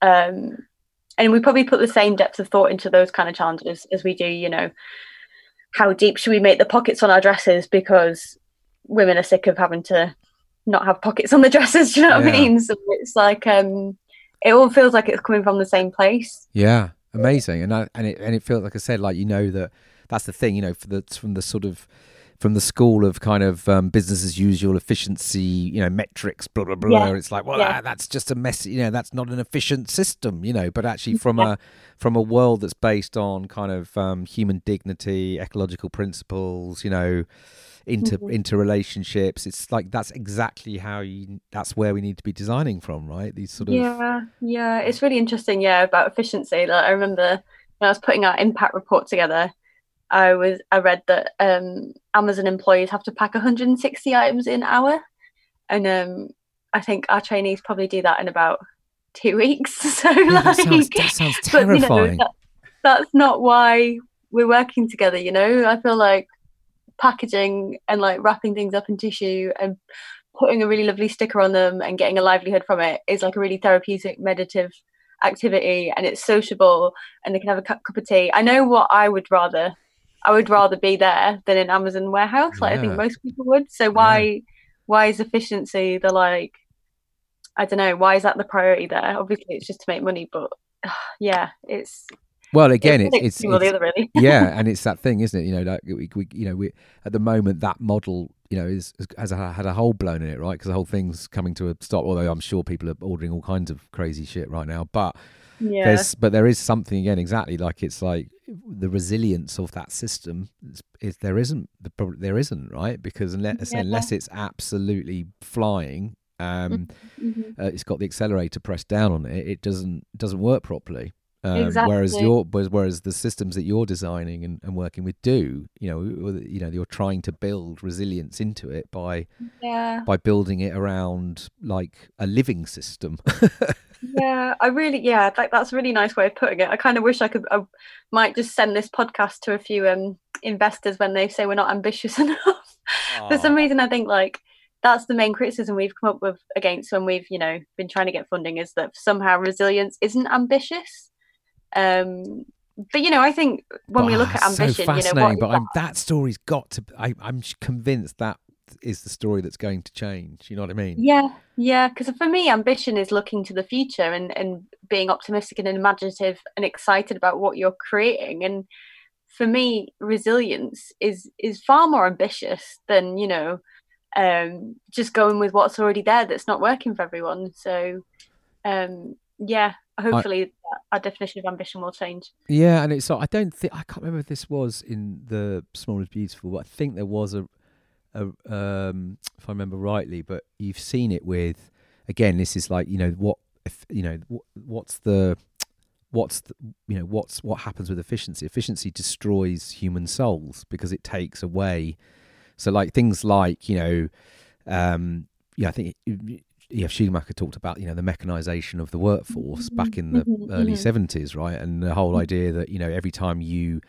Um and we probably put the same depth of thought into those kind of challenges as we do you know how deep should we make the pockets on our dresses because women are sick of having to not have pockets on the dresses do you know what Yeah. i mean? So it's like um it all feels like it's coming from the same place. Yeah, amazing, and I, and it and it feels like I said, like you know that that's the thing, you know, for the from the sort of from the school of kind of um, business as usual efficiency, you know, metrics, blah blah blah. Yeah. It's like, well, Yeah. ah, that's just a mess, you know, that's not an efficient system, you know. But actually, from a from a world that's based on kind of um, human dignity, ecological principles, you know, inter Mhm. interrelationships, it's like that's exactly how you. That's where we need to be designing from, right? These sort of yeah yeah it's really interesting yeah about efficiency like i remember when i was putting our impact report together i was i read that um amazon employees have to pack 160 items in an hour. And um i think our trainees probably do that in about two weeks. So Yeah, like that sounds, that sounds but, you know, terrifying. that- that's not why we're working together you know? I feel like packaging and like wrapping things up in tissue and putting a really lovely sticker on them and getting a livelihood from it is like a really therapeutic meditative activity and it's sociable and they can have a cup, cup of tea. I know what i would rather i would rather be there than in amazon warehouse like i think most people would so why why is efficiency the like i don't know why is that the priority there obviously it's just to make money but yeah it's Well, again, it's it's, it's, it's other really yeah, and it's that thing, isn't it? You know, like we, we you know, we at the moment that model, you know, is has a, had a hole blown in it, right? Because the whole thing's coming to a stop. Although I'm sure people are ordering all kinds of crazy shit right now, but yeah there's but there is something again, exactly like it's like the resilience of that system is, there isn't the there isn't right because unless Yeah. unless it's absolutely flying. Um, Mhm. uh, it's got the accelerator pressed down on it. It doesn't doesn't work properly. Um, Whereas your whereas, whereas the systems that you're designing and, and working with do, you know, you know, you're trying to build resilience into it by yeah. by building it around like a living system. yeah i really yeah like that's a really nice way of putting it. I kind of wish i could i might just send this podcast to a few um investors when they say we're not ambitious enough. For some reason i think like that's the main criticism we've come up with against when we've you know been trying to get funding is that somehow resilience isn't ambitious um but you know i think when we look at ambition so you know fascinating. but that? I'm, that story's got to. I, I'm convinced that is the story that's going to change. You know what I mean? Yeah, yeah. Because for me, ambition is looking to the future and and being optimistic and imaginative and excited about what you're creating. And for me, resilience is is far more ambitious than you know, um, just going with what's already there that's not working for everyone. So, um, yeah. Hopefully, our definition of ambition will change. Yeah, and it's. I don't think I can't remember if this was in the Small is Beautiful, but I think there was a, a um, if I remember rightly. But you've seen it with, again, this is like you know what if you know what, what's the what's the, you know what's what happens with efficiency efficiency destroys human souls because it takes away so like things like you know um yeah i think yeah schumacher talked about you know the mechanization of the workforce back in the Mhm, early mhm. 70s right and the whole idea that you know every time you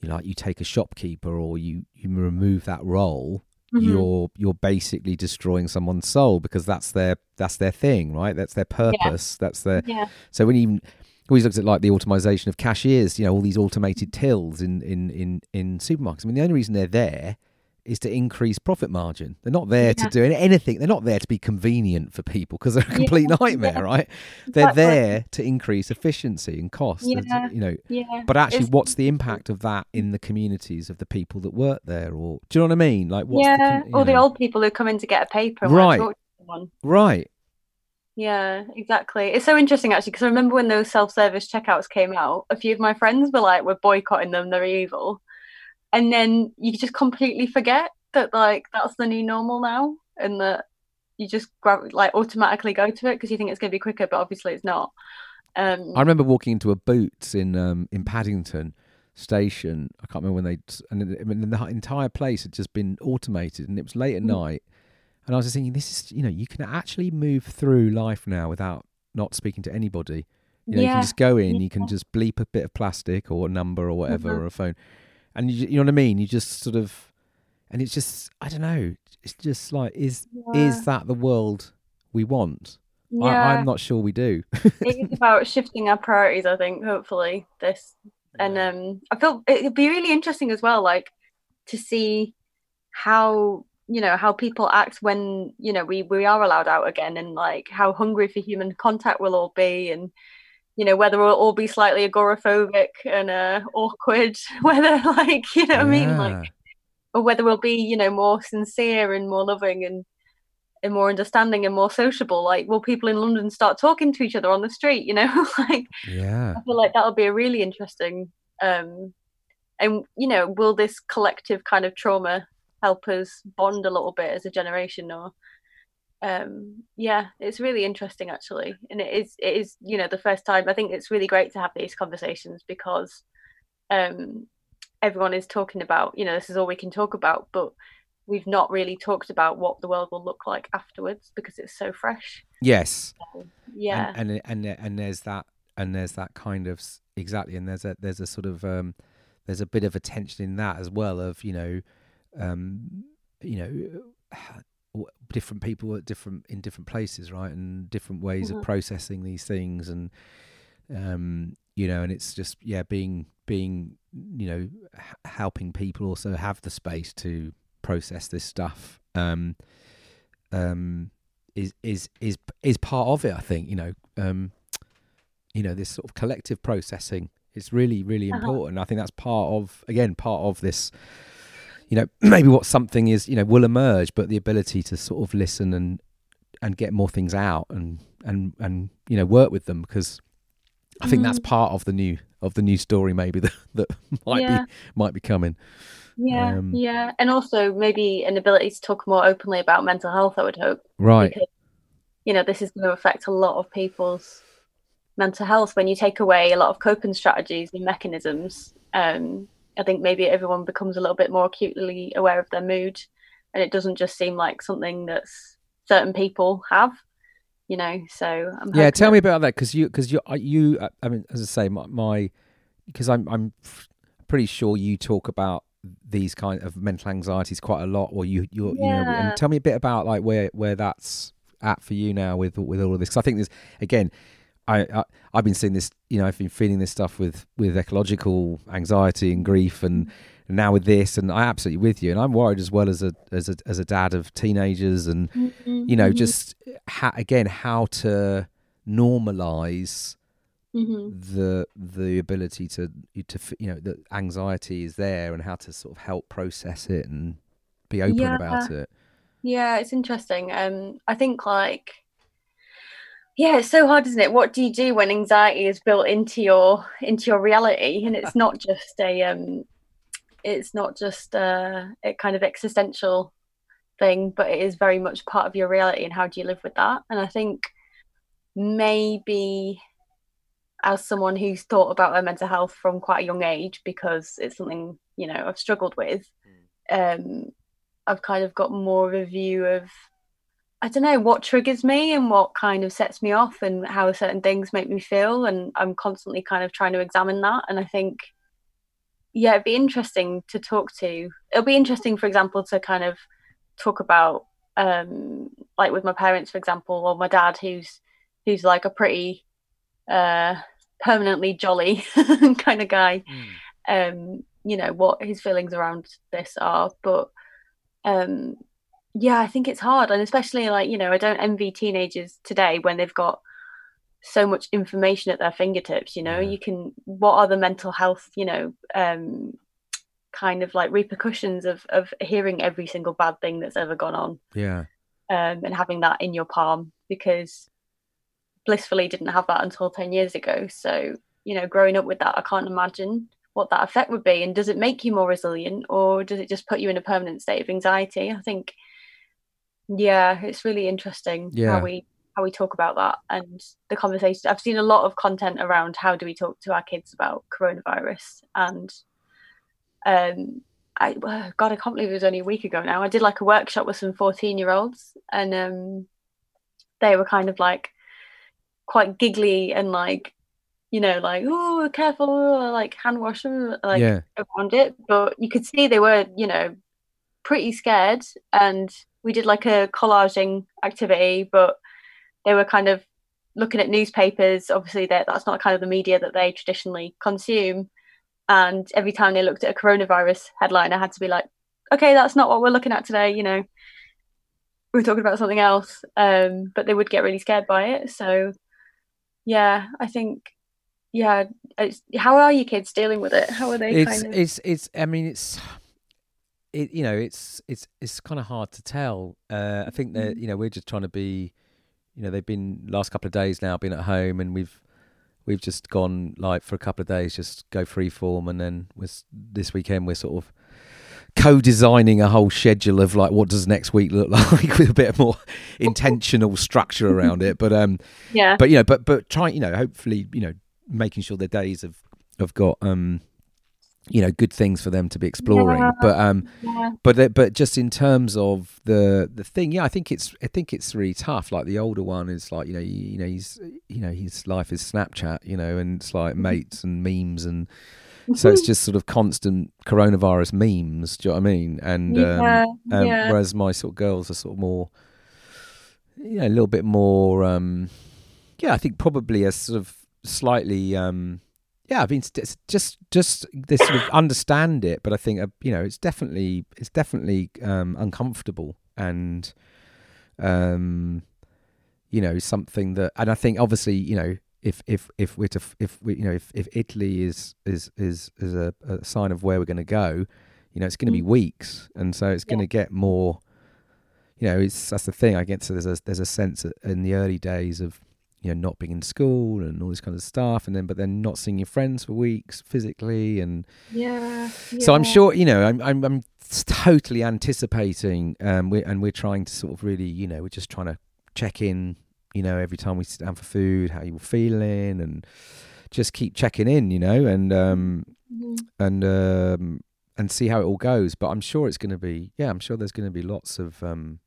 you know like you take a shopkeeper or you you remove that role Mhm. you're you're basically destroying someone's soul because that's their that's their thing right that's their purpose that's their Yeah, so when you always looks at like the automation of cashiers, you know, all these automated tills in, in, in, in supermarkets. I mean, the only reason they're there is to increase profit margin. They're not there Yeah. to do anything. They're not there to be convenient for people because they're a complete nightmare, yeah. right? They're there to increase efficiency and cost. Yeah. You know, yeah. but actually, It's- what's the impact of that in the communities of the people that work there? Or do you know what I mean? Like, what's yeah, the, or the old people who come in to get a paper Right. to talk to someone. right? Yeah, exactly. It's so interesting actually because I remember when those self-service checkouts came out, a few of my friends were like, "We're boycotting them; they're evil," and then you just completely forget that like that's the new normal now, and that you just grab like automatically go to it because you think it's going to be quicker, but obviously it's not. Um, I remember walking into a Boots in um, in Paddington, station. I can't remember when they and I mean, the entire place had just been automated, and it was late at Mm. night. And I was just thinking, this is you know, you can actually move through life now without not speaking to anybody. You know, you can just go in, you can just bleep a bit of plastic or a number or whatever Mhm. or a phone, and you, you know what I mean. You just sort of, and it's just I don't know. It's just like is Yeah. is that the world we want? yeah. I, I'm not sure we do. it is about shifting our priorities, I think, hopefully, this. And um I feel it'd be really interesting as well, like to see how you know how people act when you know we we are allowed out again and like how hungry for human contact we'll all be and you know whether we'll all be slightly agoraphobic and uh awkward whether like you know what I mean? Like or whether we'll be you know more sincere and more loving and and more understanding and more sociable. Like will people in london start talking to each other on the street you know? Like yeah. i feel like that'll be a really interesting um and you know will this collective kind of trauma help us bond a little bit as a generation or um yeah it's really interesting actually. And it is it is you know the first time i think it's really great to have these conversations because um everyone is talking about you know this is all we can talk about but we've not really talked about what the world will look like afterwards because it's so fresh. Yes. yeah and and and, and there's that and there's that kind of exactly and there's a there's a sort of um there's a bit of a tension in that as well of you know um you know different people at different in different places right and different ways Mhm. of processing these things and um you know and it's just yeah being being you know h- helping people also have the space to process this stuff um um is is is is part of it i think you know um you know this sort of collective processing is really really Uh-huh. important i think that's part of again part of this you know maybe what something is you know will emerge but the ability to sort of listen and and get more things out and and and you know work with them because i think that's Mhm. part of the new of the new story maybe that that might Yeah. be might be coming yeah um, yeah and also maybe an ability to talk more openly about mental health i would hope right because you know this is going to affect a lot of people's mental health when you take away a lot of coping strategies and mechanisms um i think maybe everyone becomes a little bit more acutely aware of their mood and it doesn't just seem like something that's certain people have you know so I'm yeah tell that- me about that because you because you I- you uh, i mean as i say my, because i'm i'm pretty sure you talk about these kind of mental anxieties quite a lot or you you you know and tell me a bit about like where where that's at for you now with with all of this 'Cause i think there's again I, I i've been seeing this you know i've been feeling this stuff with with ecological anxiety and grief and now with this and i absolutely with you and i'm worried as well as a as a as a dad of teenagers and you know Mhm, just ha- again how to normalize mhm. the the ability to to you know that anxiety is there and how to sort of help process it and be open Yeah. about it Yeah, it's interesting. Um, I think like, yeah, it's so hard, isn't it? What do you do when anxiety is built into your into your reality, and it's not just a um, it's not just a, a kind of existential thing, but it is very much part of your reality. And how do you live with that? And I think maybe as someone who's thought about their mental health from quite a young age, because it's something you know I've struggled with. Um, I've kind of got more of a view of I don't know what triggers me and what kind of sets me off and how certain things make me feel and I'm constantly kind of trying to examine that and I think yeah it'd be interesting to talk to. It'll be interesting for example to kind of talk about um like with my parents for example or my dad who's who's like a pretty uh permanently jolly kind of guy. Um you know what his feelings around this are but um yeah i think it's hard and especially like you know i don't envy teenagers today when they've got so much information at their fingertips you know? Yeah. you can what are the mental health you know um kind of like repercussions of of hearing every single bad thing that's ever gone on? Yeah. Um and having that in your palm because blissfully didn't have that until 10 years ago. So you know growing up with that i can't imagine what that effect would be. And does it make you more resilient or does it just put you in a permanent state of anxiety? I think yeah it's really interesting Yeah. how we how we talk about that and the conversation i've seen a lot of content around how do we talk to our kids about coronavirus and um, I God, I can't believe it was only a week ago now. I did like a workshop with some 14 year olds, and um, they were kind of like quite giggly and like, you know, like oh, careful, like hand wash, like yeah. around it. But you could see they were, you know, pretty scared. And we did like a collaging activity, but they were kind of looking at newspapers. Obviously, that that's not kind of the media that they traditionally consume and every time they looked at a coronavirus headline, I had to be like, okay, that's not what we're looking at today. You know, we are talking about something else. Um, but they would get really scared by it. So, yeah, I think, yeah. how are you kids dealing with it? How are they? It's, kind of... it's, it's. I mean, it's. It, you know, it's it's it's kind of hard to tell. Uh, I think that mm. you know we're just trying to be, you know, they've been last couple of days now been at home, and we've we've just gone like for a couple of days, just go free form, and then this weekend we're sort of co-designing a whole schedule of like what does next week look like with a bit more intentional structure around it. But um, yeah. But you know, but but trying, you know, hopefully, you know, making sure their days have have got um you know good things for them to be exploring yeah. but um yeah. but but just in terms of the the thing yeah i think it's i think it's really tough like the older one is like you know you, you know he's you know his life is snapchat you know and it's like mm-hmm. mates and memes and so it's just sort of constant coronavirus memes do you know what i mean and yeah. Um, um, whereas my sort of girls are sort of more you know a little bit more um yeah i think probably a sort of slightly um yeah, I mean, just just this sort of understand it, but I think uh, you know, it's definitely it's definitely um, uncomfortable and um, you know something that, and I think obviously you know if if if we're to if we you know if, if Italy is is is is a, a sign of where we're going to go, you know, it's going to be mm. weeks, and so it's going to get more. You know, it's that's the thing. I guess there's a there's a sense in the early days of you know not being in school and all this kind of stuff and then but then not seeing your friends for weeks physically and yeah, yeah. so i'm sure you know i'm i'm, I'm totally anticipating um we and we're trying to sort of really you know we're just trying to check in you know every time we sit down for food how you're feeling and just keep checking in you know and um mm-hmm. and um and see how it all goes but i'm sure it's going to be yeah i'm sure there's going to be lots of um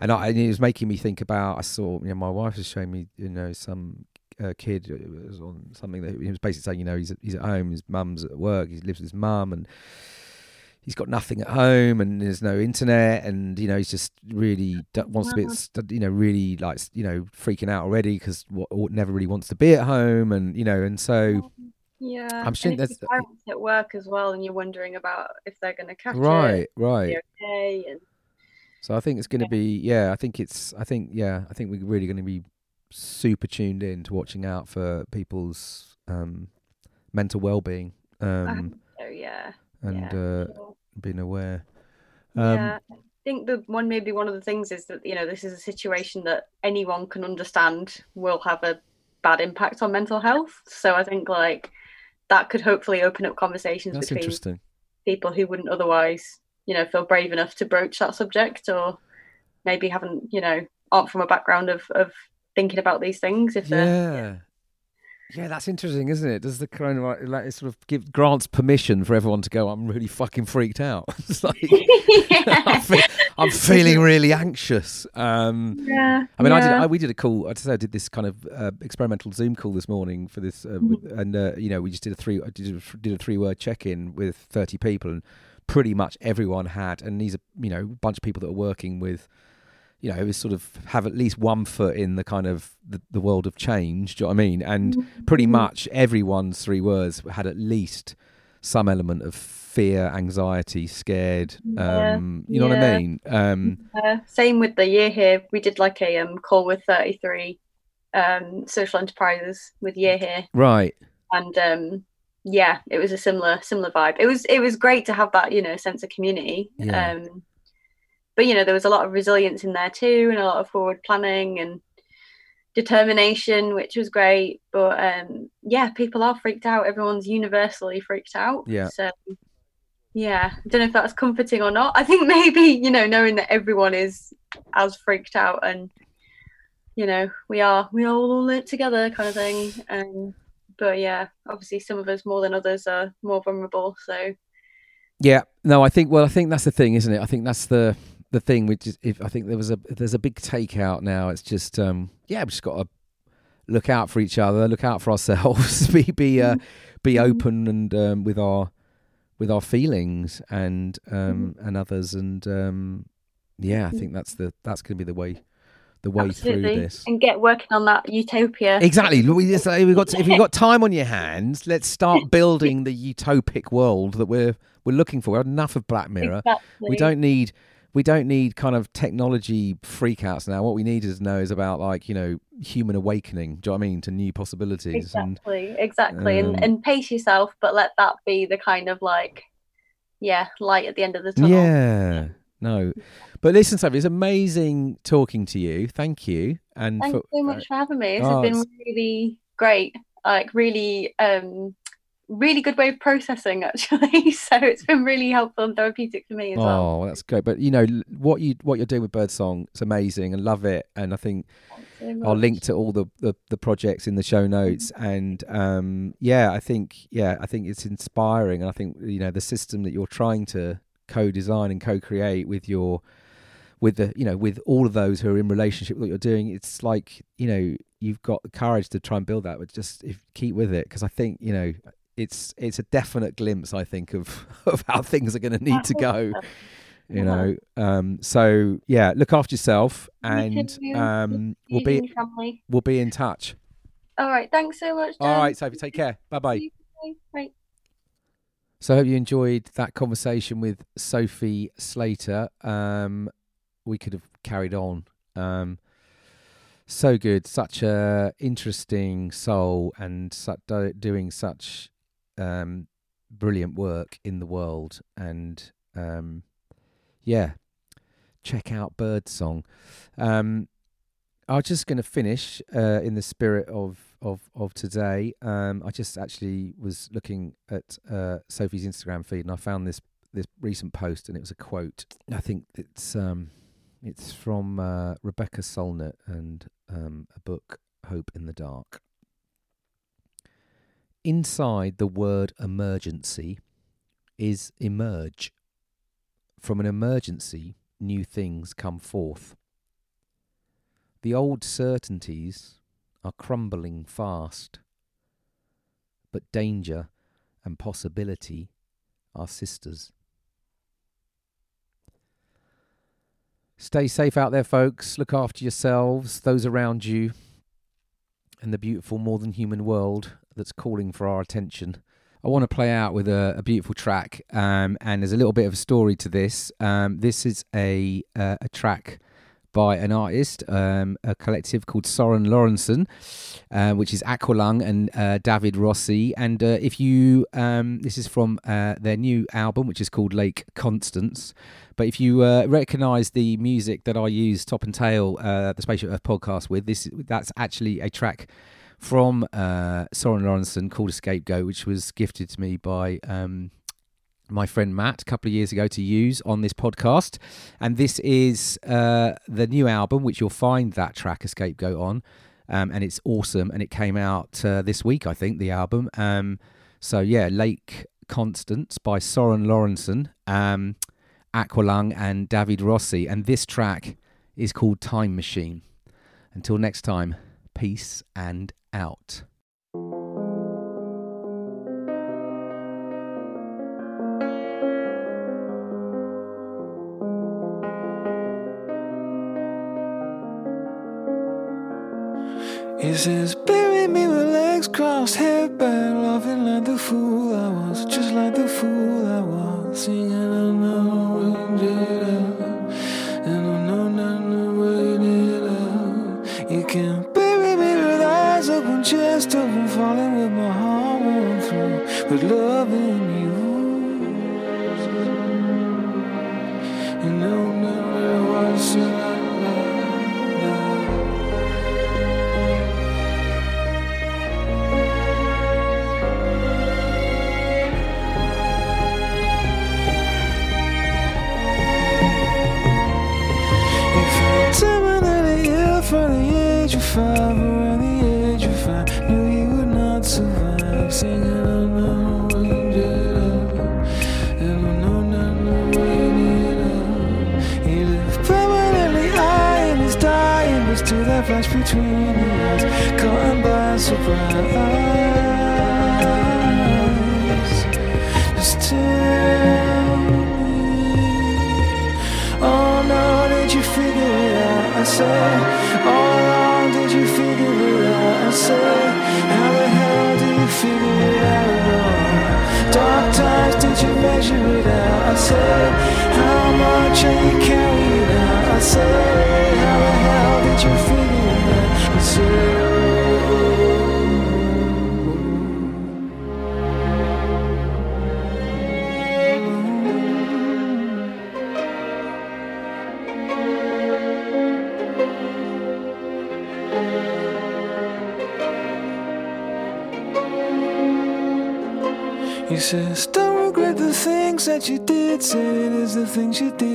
and, I, and it was making me think about. I saw, you know, my wife was showing me, you know, some uh, kid uh, was on something that he was basically saying, you know, he's he's at home, his mum's at work, he lives with his mum, and he's got nothing at home, and there's no internet, and you know, he's just really wants to be, uh-huh. you know, really like, you know, freaking out already because what never really wants to be at home, and you know, and so. Um, yeah, I'm sure that's parents at work as well, and you're wondering about if they're going to catch right, it. Right, right. Okay, and so I think it's going to be yeah. I think it's I think yeah. I think we're really going to be super tuned in to watching out for people's um, mental well-being. Um, so yeah, and yeah, uh, sure. being aware. Um, yeah, I think the one maybe one of the things is that you know this is a situation that anyone can understand will have a bad impact on mental health. So I think like that could hopefully open up conversations That's between people who wouldn't otherwise you know feel brave enough to broach that subject or maybe haven't you know aren't from a background of of thinking about these things if yeah yeah, that's interesting, isn't it? Does the coronavirus like it sort of give grants permission for everyone to go? I'm really fucking freaked out. like I'm, fe- I'm, feeling really anxious. Um, yeah, I mean, yeah. I did. I, we did a call. I I did this kind of uh, experimental Zoom call this morning for this, uh, with, mm-hmm. and uh, you know, we just did a three. I did a, did a three word check in with 30 people, and pretty much everyone had, and these are you know a bunch of people that are working with, you know, is sort of have at least one foot in the kind of the, the world of change. Do you know what I mean? And mm-hmm. pretty much everyone's three words had at least some element of fear, anxiety, scared. Yeah. Um, you know yeah. what I mean? Um, uh, same with the year here. We did like a um, call with 33 um, social enterprises with year here. Right. And um, yeah, it was a similar similar vibe. It was it was great to have that you know sense of community. Yeah. Um, but you know there was a lot of resilience in there too, and a lot of forward planning and determination, which was great. But um, yeah, people are freaked out. Everyone's universally freaked out. Yeah. So yeah, I don't know if that's comforting or not. I think maybe you know knowing that everyone is as freaked out and you know we are we are all in it together kind of thing and but yeah, obviously some of us more than others are more vulnerable. So Yeah, no, I think. Well, I think that's the thing, isn't it? I think that's the the thing. Which is, if I think there was a there's a big takeout now. It's just um, yeah, we've just got to look out for each other, look out for ourselves, be be uh, be Mm-hmm. open and um, with our with our feelings and um, Mm-hmm. and others, and um, yeah, I think that's the that's going to be the way the way Absolutely. through this. And get working on that utopia. Exactly. We just- We've got if you've got time on your hands, let's start building the utopic world that we're we're looking for. We've had enough of Black Mirror. Exactly. We don't need we don't need kind of technology freakouts now. What we need is know is about like you know human awakening. Do you know what I mean to new possibilities and Exactly, exactly. um, and and pace yourself, but let that be the kind of like, yeah, light at the end of the tunnel. yeah. No, but listen, Sophie, it's amazing talking to you. Thank you, and Thanks for, so much for having me. This oh, has been really great. Like really, um, really good way of processing actually. so it's been really helpful and therapeutic for me as well. Oh, that's great. But you know what you what you're doing with Birdsong, it's amazing and love it. And I think so I'll link to all the, the, the projects in the show notes. And um, yeah, I think yeah, I think it's inspiring. And I think you know the system that you're trying to co-design and co-create with your with the you know with all of those who are in relationship with what you're doing. It's like you know you've got the courage to try and build that, but just if keep with it because I think you know. It's it's a definite glimpse, I think, of, of how things are going to need to go you know um so yeah look after yourself and um we'll be and your family. we'll be in touch All right. Thanks so much. all right sophie take care Bye. Bye. So i hope you enjoyed that conversation with sophie slater. Um we could have carried on. Um so good. Such a interesting soul and such doing such um brilliant work in the world. And um yeah check out birdsong. Um i was just going to finish uh in the spirit of of of today. Um i just actually was looking at uh sophie's instagram feed and i found this this recent post and it was a quote. I think it's um it's from uh, rebecca solnit and um a book hope in the dark. Inside the word emergency is emerge. From an emergency, new things come forth. The old certainties are crumbling fast, but danger and possibility are sisters. Stay safe out there, folks. Look after yourselves, those around you, and the beautiful more than human world that's calling for our attention. I want to play out with a, a beautiful track, um, and there's a little bit of a story to this. Um, this is a uh, a track by an artist, um, a collective called Søren Lorensen, uh, which is Aqualung and uh, David Rossi. And uh, if you, um, this is from uh, their new album, which is called Lake Constance. But if you uh, recognise the music that I use, Top and Tail, uh, the Spaceship Earth podcast with, this that's actually a track from Søren Lorensen called Scapegoat, which was gifted to me by um, my friend Matt a couple of years ago to use on this podcast. And this is uh, the new album, which you'll find that track, Scapegoat on. Um, and it's awesome. And it came out uh, this week, I think, the album. Um, so, yeah, Lake Constance by Søren Lorensen, um, Aqualung, and David Rossi. And this track is called Time Machine. Until next time, peace and out. He says, bury me with legs crossed, head back, laughing like the fool I was, just like the fool I was, singing and i and You can bury me with eyes open, chest open, falling with my heart through, with love in. You between eyes, caught by surprise. Just tell me, oh no, did you figure it out? I said, oh along, did you figure it out? I said, how the hell do you figure it out? Dark times, did you measure it out? I said, how much are you carrying out? I said, how the hell did you figure He says, Don't regret the things that you did. Say it is the things you didn't